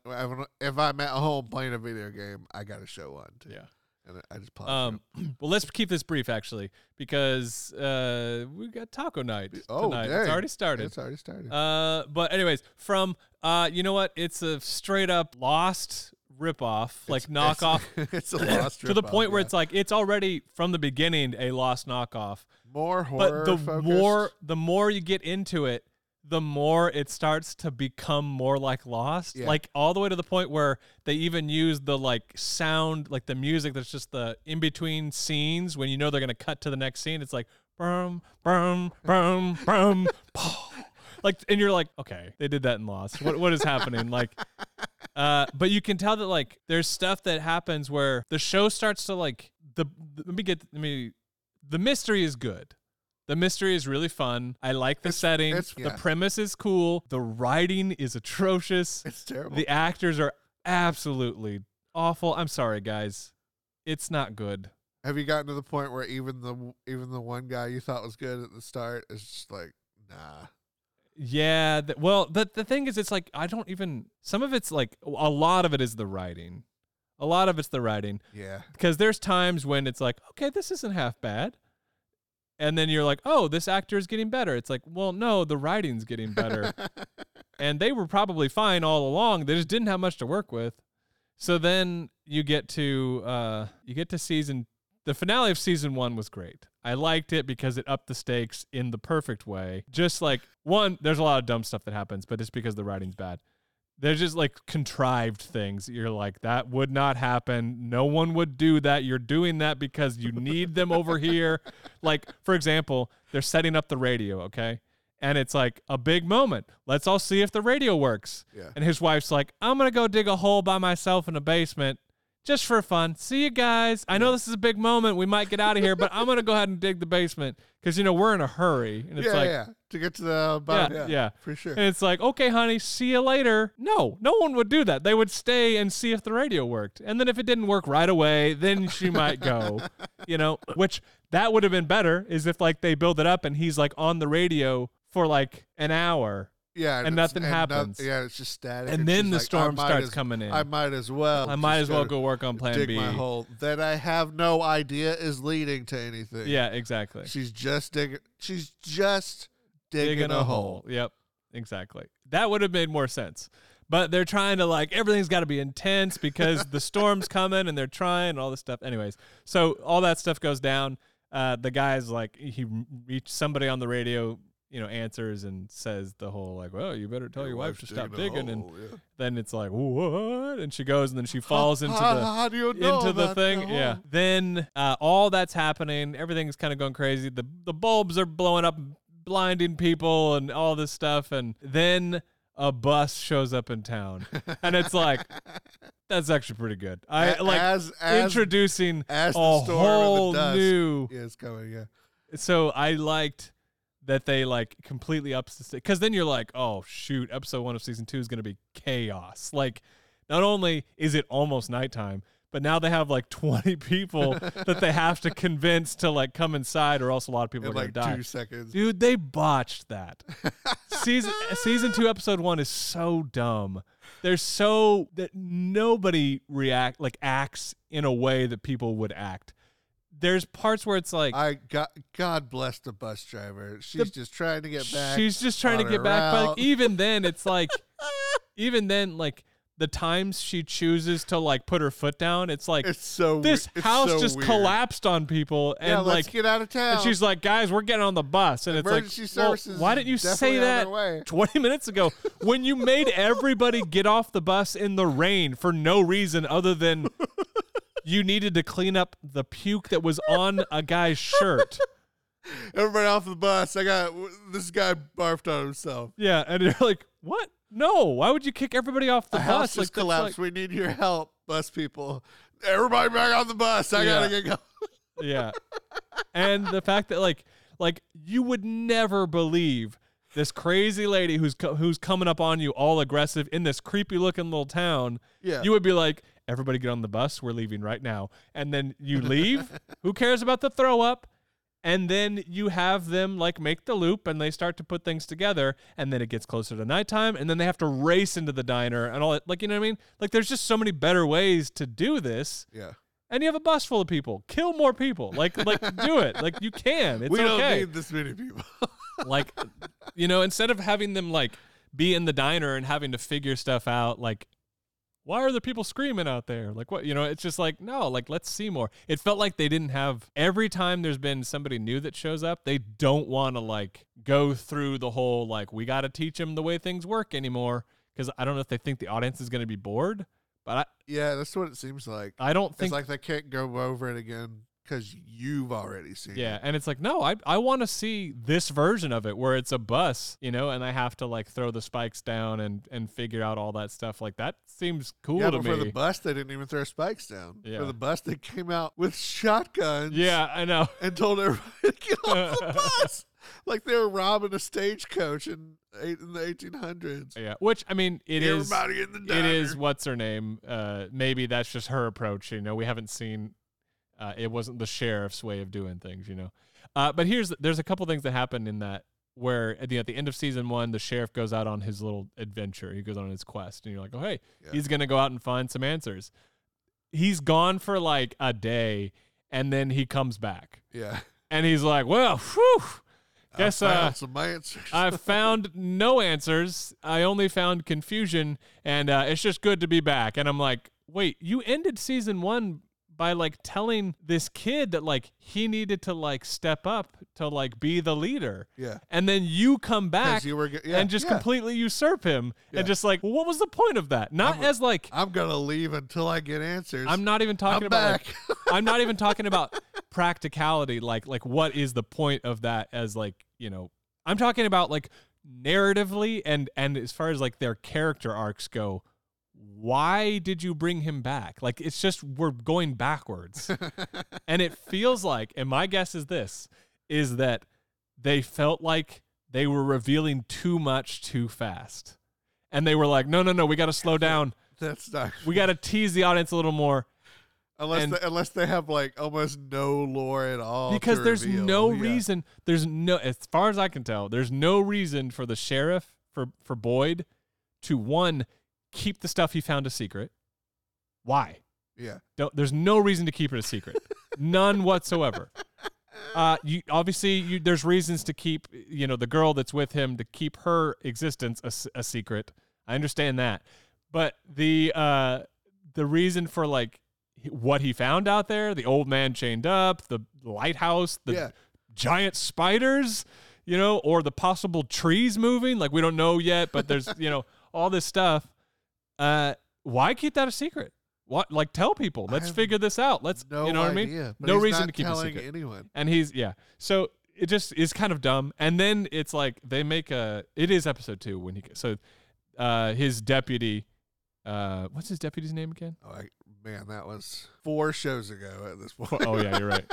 if I'm at home playing a video game, I got a show on too. Yeah. and I just pause. Um, well, let's keep this brief actually because uh, we got taco night Oh, tonight. It's already started. it's already started. Uh, but anyways, from uh, you know what? It's a straight up lost ripoff, like It's- knockoff. It's, it's a lost to the point where yeah. it's like it's already from the beginning a lost knockoff. more horror. But the focused. more the more you get into it, the more it starts to become more like Lost. Yeah. Like all the way to the point where they even use the like sound, like the music that's just the in between scenes when you know they're gonna cut to the next scene. It's like brum brum brum brum. Like and you're like, okay, they did that in Lost. What what is happening? Like uh, but you can tell that like there's stuff that happens where the show starts to like the, the let me get let me the mystery is good. The mystery is really fun. I like the It's- setting. it's- The yeah. premise is cool. The writing is atrocious. it's terrible. The actors are absolutely awful. I'm sorry, guys. It's not good. Have you gotten to the point where even the even the one guy you thought was good at the start is just like, nah. Yeah. th- well, the the thing is, it's like I don't even. Some of it's like a lot of it is the writing. A lot of it's the writing. Yeah. because there's times when it's like, okay, this isn't half bad. And then you're like, oh, this actor is getting better. It's like, well, no, the writing's getting better. and they were probably fine all along. They just didn't have much to work with. So then you get to uh you get to season the finale of season 1 was great. I liked it because it upped the stakes in the perfect way. Just like one, there's a lot of dumb stuff that happens, but it's because the writing's bad. There's just like contrived things. You're like, that would not happen. No one would do that. You're doing that because you need them over here. Like, for example, they're setting up the radio, okay? And it's like a big moment. Let's all see if the radio works. Yeah. And his wife's like, I'm going to go dig a hole by myself in a basement just for fun. See you guys. I know this is a big moment. We might get out of here, but I'm going to go ahead and dig the basement because, you know, we're in a hurry. And it's yeah, like, yeah. To get to the bottom, Yeah, yeah, yeah. for sure. and it's like, okay, honey, see you later. No, no one would do that. They would stay and see if the radio worked. And then if it didn't work right away, then she might go, you know, which that would have been better is if like they build it up and he's like on the radio for like an hour yeah, and it's- nothing no- happens. yeah, it's just static. and then the like, storm starts as- coming in. I might as well. I might as well go work on plan dig B. my hole that I have no idea is leading to anything. Yeah, exactly. she's just digging. She's just digging, a, hole. Yep, exactly. That would have made more sense. But they're trying to like everything's got to be intense because the storm's coming and they're trying and all this stuff. Anyways, so all that stuff goes down. Uh, the guy's like he reached somebody on the radio, you know, answers and says the whole like, "Well, you better tell your, wife to stop digging. And yeah. then it's like, "What?" And she goes and then she falls into the you know into the thing. yeah. Then uh, all that's happening. Everything's kind of going crazy. The the bulbs are blowing up, blinding people, and all this stuff. And then a bus shows up in town, and it's like that's actually pretty good. I like as as introducing as a whole of the dust new. is coming. Yeah, So I liked that they like completely ups the stick because then you're like, oh shoot, episode one of season two is gonna be chaos. Like, not only is it almost nighttime, but now they have like 20 people that they have to convince to like come inside, or else a lot of people in are like gonna die. two seconds. Dude, they botched that. season season two, episode one is so dumb. They're so that nobody react like acts in a way that people would act. There's parts where it's like I got God bless the bus driver. She's just trying to get back. she's just trying to get back, but like, even then, it's like, even then, like the times she chooses to like put her foot down, it's like it's so this it's house so just weird. collapsed on people, and Yeah, like let's get out of town. And she's like, guys, we're getting on the bus. And Emergency it's like, well, why didn't you say that 20 minutes ago when you made everybody get off the bus in the rain for no reason other than you needed to clean up the puke that was on a guy's shirt? Everybody off the bus. I got this guy barfed on himself. Yeah. And you're like, what? No. Why would you kick everybody off the The bus? house just that's collapsed. like- we need your help, bus people. Everybody back on the bus. I Yeah. gotta get going. yeah. And the fact that like like you would never believe this crazy lady who's co- who's coming up on you all aggressive in this creepy looking little town. Yeah. You would be like, "Everybody get on the bus. We're leaving right now." And then you leave. Who cares about the throw up? And then you have them like make the loop and they start to put things together and then it gets closer to nighttime and then they have to race into the diner and all that like you know what I mean? Like there's just so many better ways to do this yeah. and you have a bus full of people. Kill more people. Like like do it. Like you can. It's we don't okay. need this many people. like you know, instead of having them like be in the diner and having to figure stuff out like why are the people screaming out there? Like what, you know, it's just like no, like let's see more. It felt like they didn't have every time there's been somebody new that shows up, they don't want to like go through the whole like we got to teach them the way things work anymore because I don't know if they think the audience is going to be bored, but I yeah, that's what it seems like. I I don't think It's like they can't go over it again because you've already seen Yeah, it. and it's like, no, I I want to see this version of it where it's a bus, you know, and I have to like throw the spikes down and and figure out all that stuff. Like that seems cool Yeah, to but me. for the bus, they didn't even throw spikes down. Yeah. For the bus, they came out with shotguns. yeah, I know. and told everybody to get off the bus, like they were robbing a stagecoach in eight in the eighteen hundreds. Yeah, which I mean, it is Everybody in the it is what's her name? Uh, maybe that's just her approach. You know, we haven't seen. Uh, it wasn't the sheriff's way of doing things. You know, uh, but here's there's a couple things that happen in that where at the, at the end of season one, the sheriff goes out on his little adventure. He goes on his quest, and you're like, oh hey, Yeah. he's gonna go out and find some answers. He's gone for like a day, and then he comes back, Yeah. and he's like, well, whew. Guess I uh, found some answers. I found no answers. I only found confusion, and uh, it's just good to be back. And I'm like, wait, you ended season one by like telling this kid that like he needed to like step up to like be the leader, yeah. and then you come back you were yeah, and just yeah. completely usurp him, Yeah. and just like, well, what was the point of that? Not I'm- as like. I'm gonna leave until I get answers. I'm not even talking I'm about like. I'm not even talking about practicality like like what is the point of that as like, you know, I'm talking about like narratively and and as far as like their character arcs go, why did you bring him back? Like it's just we're going backwards. and it feels like and my guess is this is that they felt like they were revealing too much too fast. And they were like, "No, no, no, we got to slow down. That's not We got to tease the audience a little more." unless and- they, unless they have like almost no lore at all. because there's reveal. no Yeah. reason there's no as far as i can tell there's no reason for the sheriff for for boyd to one keep the stuff he found a secret why Yeah. don't there's no reason to keep it a secret none whatsoever uh you obviously you there's reasons to keep you know the girl that's with him to keep her existence a, a secret i understand that but the uh the reason for like what he found out there the old man chained up the lighthouse the yeah. giant spiders, you know, or the possible trees moving. Like we don't know yet, but there's you know all this stuff. Uh, why keep that a secret? What like tell people? Let's figure this out. Let's No you know what I mean. No reason to keep it telling secret. anyone. And he's yeah. So it just is kind of dumb. And then it's like they make a. It is episode two when he so, uh, his deputy. Uh, what's his deputy's name again? Oh, I, man, that was four shows ago at this point. oh yeah, you're right.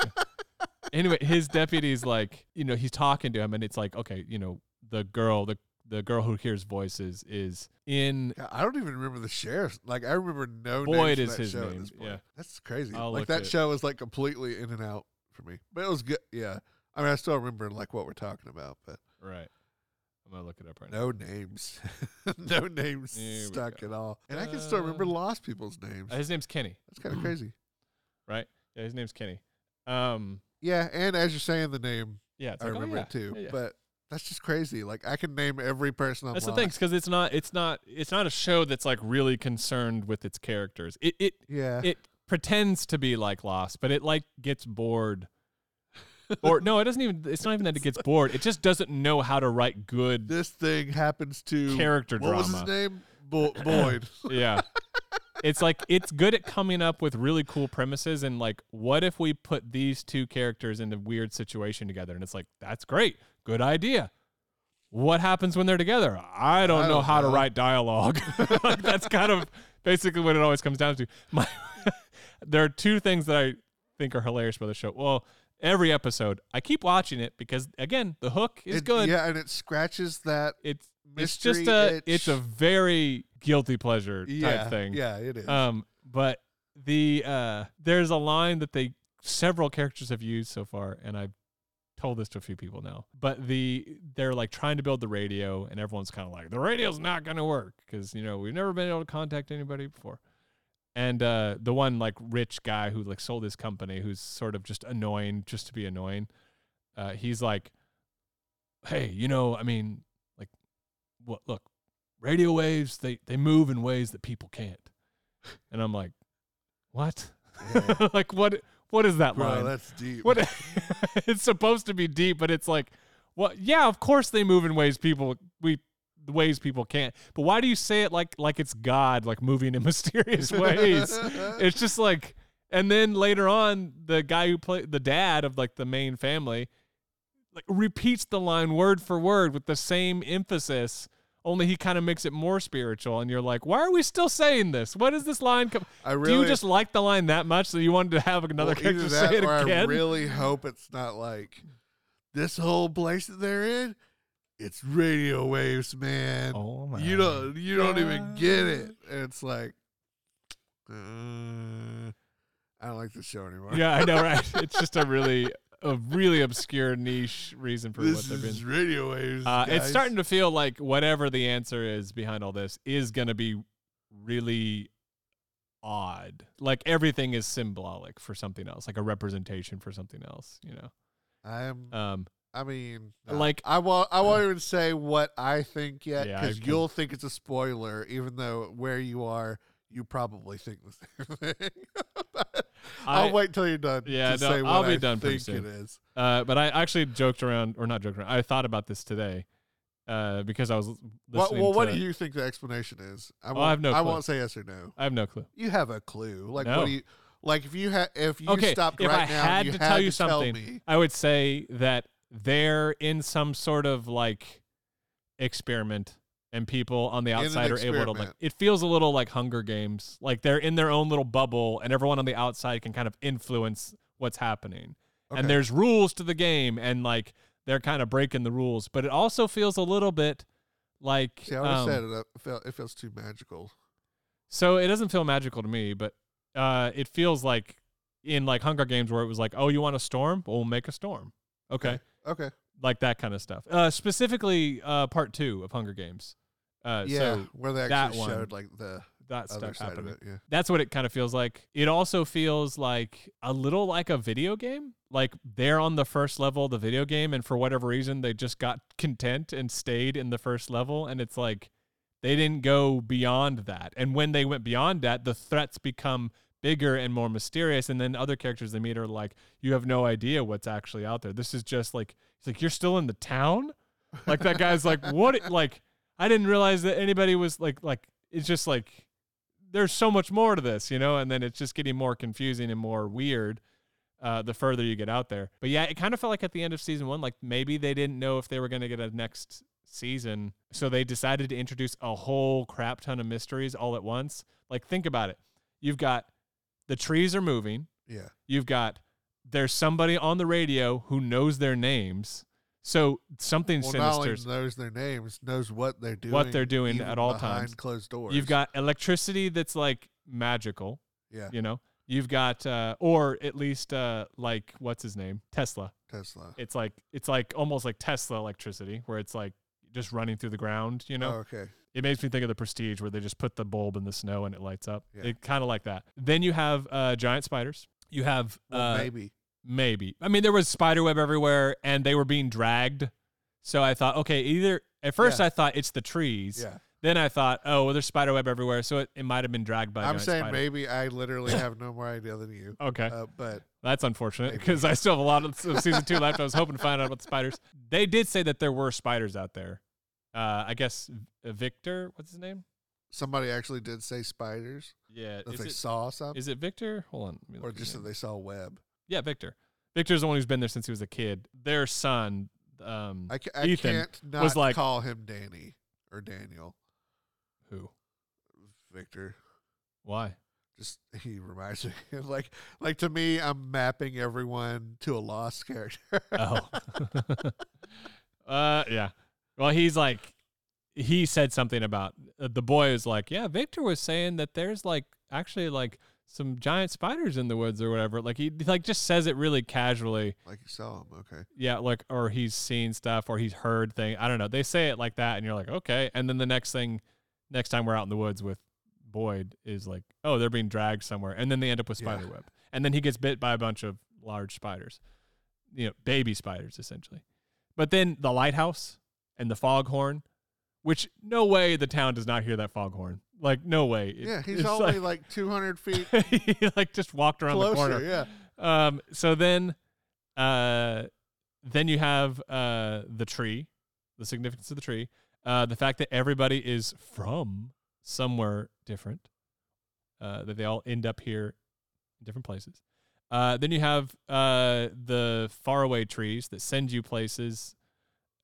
anyway, his deputy's like, you know, he's talking to him, and it's like, okay, you know, the girl, the the girl who hears voices is in God, I don't even remember the sheriff. Like I remember no Boyd names is his name, yeah. That's crazy. I'll like that show was like completely in and out for me, but it was good. Yeah, I mean I still remember like what we're talking about, but right. I'm gonna look it up right now. no names, no names stuck at all. And I can still remember Uh, lost people's names. Uh, his name's Kenny, That's kind of crazy. right? Yeah, his name's Kenny. Um, Yeah, and as you're saying the name, yeah, I like, oh, remember yeah, it too. yeah, yeah. But that's just crazy. Like I can name every person on That's the thing, because it's not, it's not, it's not a show that's like really concerned with its characters. It, it, Yeah, it pretends to be like Lost, but it like gets bored. or no, it doesn't even. It's not even that it gets bored. It just doesn't know how to write good this thing happens to character What was his name? Bo- Boyd. Yeah. It's like it's good at coming up with really cool premises and like what if we put these two characters in a weird situation together and it's like that's great. Good idea. What happens when they're together? I don't I know don't how to write dialogue. like that's kind of basically what it always comes down to. My there are two things that I think are hilarious about the show. Well, every episode, I keep watching it because again, the hook is It- good. Yeah, and it scratches that It's it's just a itch. it's a very guilty pleasure type yeah, thing. Yeah, it is. Um, but the uh, there's a line that they several characters have used so far, and I've told this to a few people now. But the they're like trying to build the radio, and everyone's kind of like, the radio's not going to work because you know we've never been able to contact anybody before. And uh, the one like rich guy who like sold his company, who's sort of just annoying, just to be annoying. Uh, he's like, hey, you know, I mean, what? Look, radio waves they they move in ways that people can't. And I'm like, what? Yeah. like what? What is that Bro, line? that's deep. What? it's supposed to be deep, but it's like, well, yeah, of course they move in ways people we the ways people can't. But why do you say it like like it's God, like moving in mysterious ways? it's just like, and then later on, the guy who played the dad of like the main family, like repeats the line word for word with the same emphasis. Only he kind of makes it more spiritual, and you're like, why are we still saying this? What is this line? Com- I Do you just like the line that much that you wanted to have another well, character say it again? I really hope it's not like this whole place that they're in. It's radio waves, man. oh my! you don't you don't even get it. And it's like uh, I don't like this show anymore. Yeah, I know, right? it's just a really, a really obscure niche reason for what this they've been. is radio waves. Uh, it's starting to feel like whatever the answer is behind all this is going to be really odd. Like everything is symbolic for something else, like a representation for something else. You know, I'm um, I mean, no. Like- I won't. I won't even say what I think yet because can- you'll think it's a spoiler, even though where you are, you probably think the same thing. I- I'll wait till you're done. Yeah, to no, say what I'll be I done pretty think it soon. is. uh, but I actually joked around, or not joked around. I thought about this today, uh, because I was Well, well, what do you think the explanation is? I, Oh, won't, I have no I won't say yes or no. I have no clue. You have a clue. Like No. what do you? Like if you had, if you Okay, stopped if right I now, had you to had tell you to tell something, me. I would say that they're in some sort of like experiment and people on the outside are able to like it feels a little like Hunger Games. Like they're in their own little bubble and everyone on the outside can kind of influence what's happening. Okay. And there's rules to the game and like they're kind of breaking the rules, but it also feels a little bit like See, I um, said it. It felt, it feels too magical. so it doesn't feel magical to me, but uh, it feels like in like Hunger Games where it was like, oh, you want a storm? Well, we'll make a storm. Okay, Okay. like that kind of stuff. Uh, specifically, uh, part two of Hunger Games. Uh, yeah, so where they that actually one, showed like the that stuff happening. it. Yeah. That's what it kind of feels like. It also feels like a little like a video game. Like they're on the first level of the video game, and for whatever reason, they just got content and stayed in the first level. And it's like they didn't go beyond that. And when they went beyond that, the threats become bigger and more mysterious. And then other characters they meet are like, you have no idea what's actually out there. This is just like, it's like, you're still in the town? Like that guy's like, what? Like, I didn't realize that anybody was like, like, it's just like, there's so much more to this, you know, and then it's just getting more confusing and more weird uh, the further you get out there. But yeah, it kind of felt like at the end of season one, like maybe they didn't know if they were going to get a next season. So they decided to introduce a whole crap ton of mysteries all at once. Like, think about it. You've got the trees are moving, Yeah. you've got there's somebody on the radio who knows their names. So something Well, sinister. knows their names, knows what they're doing. What they're doing at all times behind times. Closed doors. You've got electricity that's like magical. yeah, You know, you've got uh, or at least uh, like what's his name, Tesla. Tesla. It's like it's like almost like Tesla electricity, where it's like just running through the ground. You know, Oh, okay. it makes me think of the Prestige, where they just put the bulb in the snow and it lights up. Yeah. It kind of like that. Then you have uh, giant spiders. You have Well, uh, maybe. Maybe. I mean, there was spider web everywhere, and they were being dragged. So I thought, okay, either at first Yeah. I thought it's the trees. Yeah. Then I thought, oh, well, there's spider web everywhere, so it, it might have been dragged by. I'm saying spider. maybe. I literally have no more idea than you. Okay, Uh, but that's unfortunate because I still have a lot of season two left. I was hoping to find out about the spiders. They did say that there were spiders out there. Uh, I guess uh, Victor, what's his name? somebody actually did say spiders. Yeah, That they it, saw some, is it Victor? Hold on, or just that they saw web. Yeah, Victor. Victor's the one who's been there since he was a kid. Their son, um, I, ca- I Ethan can't not was like- call him Danny or Daniel. who? Victor. Why? Just he reminds me like like to me, I'm mapping everyone to a lost character. Oh. uh, yeah. Well, he's like, he said something about uh, the boy was like, yeah, Victor was saying that there's like actually like some giant spiders in the woods or whatever. Like he like just says it really casually. like you saw him. Okay. Yeah, like or he's seen stuff or he's heard thing. I don't know. They say it like that, and you're like, okay. And then the next thing, next time we're out in the woods with Boyd is like, oh, they're being dragged somewhere, and then they end up with Yeah. spider web, and then he gets bit by a bunch of large spiders, you know, baby spiders essentially. But then the lighthouse and the foghorn, which no way the town does not hear that foghorn. Like no way. It- Yeah, he's only like, 200 feet like, he like just walked around the corner. Yeah. Um. So then, uh, then you have uh the tree, the significance of the tree, uh, the fact that everybody is from somewhere different, uh, that they all end up here in different places. Uh, then you have uh the faraway trees that send you places,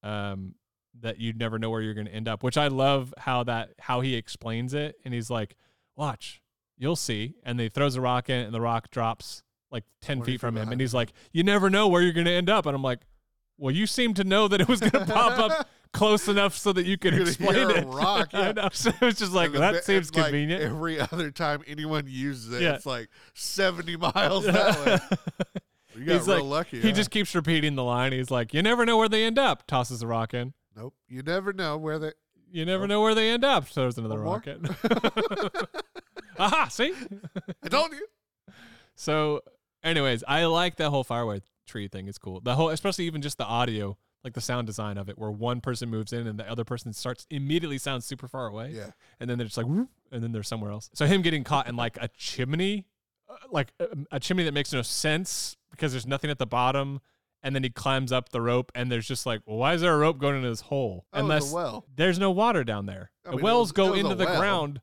um, that you'd never know where you're going to end up. Which I love how that how he explains it, and he's like, "Watch, you'll see," and he throws a rock in, and the rock drops like 10 feet from him behind and he's like you never know where you're going to end up and i'm like well you seem to know that it was going to pop up close enough so that you could You're explain a it rock, yeah. know. so it's just like that bit- seems and, like, convenient every other time anyone uses it, Yeah. it's like 70 miles that way. You got He's real like- lucky. he huh? just keeps repeating the line he's like you never know where they end up tosses the rock in Nope. You never know where they. you never Oh. know where they end up So there's another One rocket aha see I told you. So, anyways, I like that whole faraway tree thing. It's cool. The whole, especially even just the audio, like the sound design of it, where one person moves in and the other person starts immediately sounds super far away, Yeah. and then they're just like, and then they're somewhere else. So him getting caught in like a chimney, uh, like a, a chimney that makes no sense because there's nothing at the bottom, and then he climbs up the rope, and there's just like, well, why is there a rope going into this hole? Oh, Unless well. there's no water down there. I the mean, wells was- go it was a into the well. ground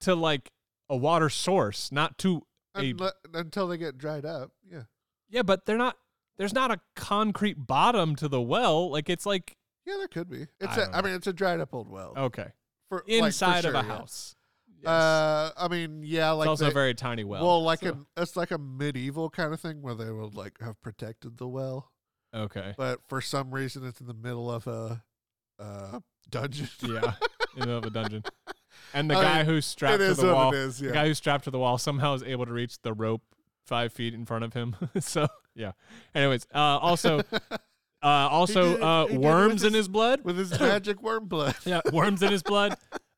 to like a water source, not to a Unle- until they get dried up. Yeah. yeah, but they're not. There's not a concrete bottom to the well. Like it's like Yeah, there could be. It's I a, I mean, it's a dried up old well. okay for, like, for inside of sure, a yeah. house. Yes. Uh, I mean, yeah, like it's also they- a very tiny well. well, like so- a it's like a medieval kind of thing where they would like have protected the well, okay, but for some reason it's in the middle of a uh, dungeon. yeah, in the middle of a dungeon, and the I guy mean, who's strapped to the wall, it is. the guy who's strapped to the wall somehow is able to reach the rope five feet in front of him. so yeah. Anyways, uh, also, uh, also, did uh, worms in his blood. with his magic worm blood. yeah, worms in his blood.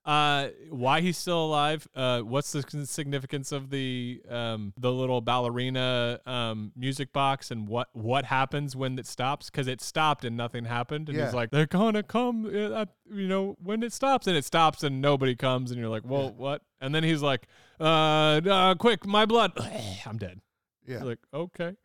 Uh, why he's still alive? Uh, what's the significance of the um the little ballerina um music box and what what happens when it stops? Because it stopped and nothing happened, and Yeah. he's like, they're gonna come, uh, you know, when it stops, and it stops and nobody comes, and you're like, well, Yeah. what? And then he's like, uh, uh quick, my blood, I'm dead. Yeah. You're like, okay.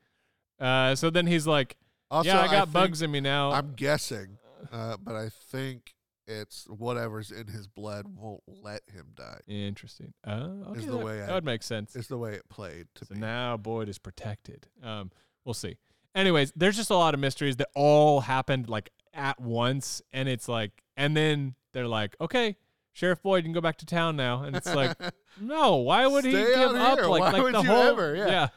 Uh, so then he's like, Also, yeah, I got think- bugs in me now. I'm guessing, uh, but I think it's whatever's in his blood won't let him die. Interesting. Uh, okay, Is the that, way that I- would make sense. It's the way it played to So me. now Boyd is protected. Um, we'll see. Anyways, there's just a lot of mysteries that all happened like at once, and it's like, and then they're like, okay, Sheriff Boyd, you can go back to town now, and it's like, no, why would he give out up? Like, Why like would the you whole, ever? Yeah.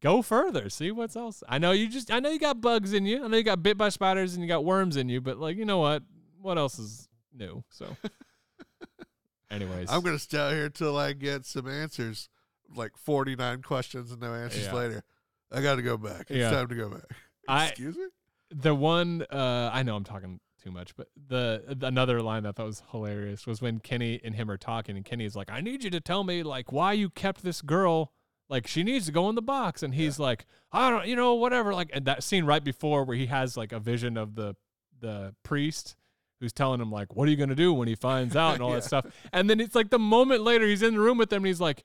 go further. See what's else. I know you just. I know you got bugs in you. I know you got bit by spiders and you got worms in you. But like, you know what? What else is new? So, anyways, I'm gonna stay out here till I get some answers. Like 49 questions and no answers Yeah. later. I got to go back. It's Yeah. time to go back. I- Excuse me. the one uh I know I'm talking too much, but the, the another line that I thought was hilarious was when Kenny and him are talking and Kenny's like, I need you to tell me like why you kept this girl like she needs to go in the box and he's like, I don't you know, whatever like and that scene right before where he has like a vision of the the priest who's telling him like, What are you gonna do when he finds out and all Yeah. that stuff. And then it's like the moment later he's in the room with them and he's like,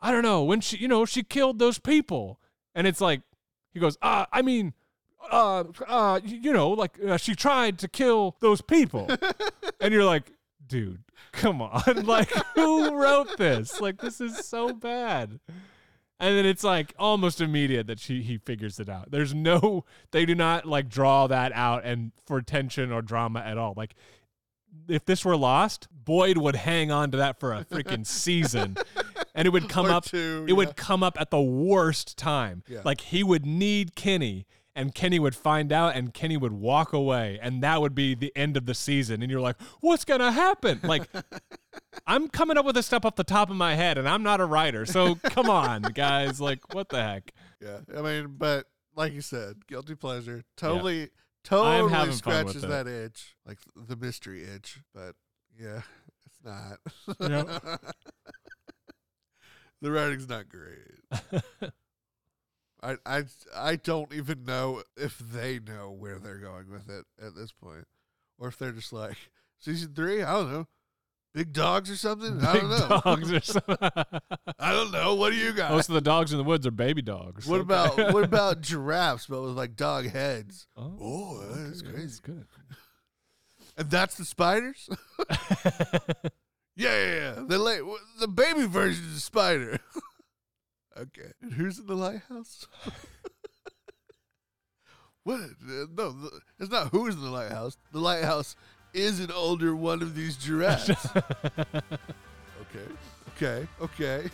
I don't know, when she you know, she killed those people. And it's like he goes, uh, I mean, uh, uh, you know, like uh, she tried to kill those people, and you're like, dude, come on, like who wrote this? Like this is so bad. And then it's like almost immediate that she he figures it out. There's no, they do not like draw that out and for tension or drama at all. Like if this were lost, Boyd would hang on to that for a freaking season, and it would come Or up two, it yeah. would come up at the worst time. Yeah. Like he would need Kenny and Kenny would find out and Kenny would walk away and that would be the end of the season and you're like, "What's going to happen?" Like I'm coming up with this stuff off the top of my head and I'm not a writer. So come on, guys, like what the heck? Yeah, I mean, but like you said, guilty pleasure. Totally, totally having fun scratches that itch, like the mystery itch. But yeah, it's not. Yep. the writing's not great. I, I I don't even know if they know where they're going with it at this point, or if they're just like season three. I don't know, big dogs or something. I don't Big know. dogs or something. I don't know. What do you got? Most of the dogs in the woods are baby dogs. What about what about giraffes, but with like dog heads? Oh, Oh, that's okay, crazy. good. And that's the spiders. Yeah, yeah, yeah. The la- the baby version of the spider. Okay. And who's in the lighthouse? what? No, it's not who's in the lighthouse. The lighthouse is an older one of these giraffes. okay. Okay. Okay.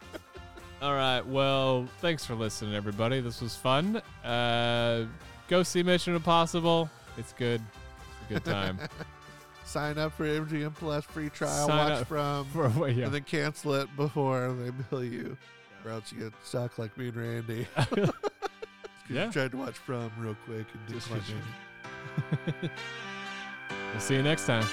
All right. Well, thanks for listening, everybody. This was fun. Uh, go see Mission Impossible. It's good. It's a good time. Sign up for MGM Plus free trial. Sign watch from. For? Yeah. And then cancel it before they bill you. Else you get stuck like me and Randy. Yeah. You tried to watch from real quick and didn't Just for it. we'll see you next time.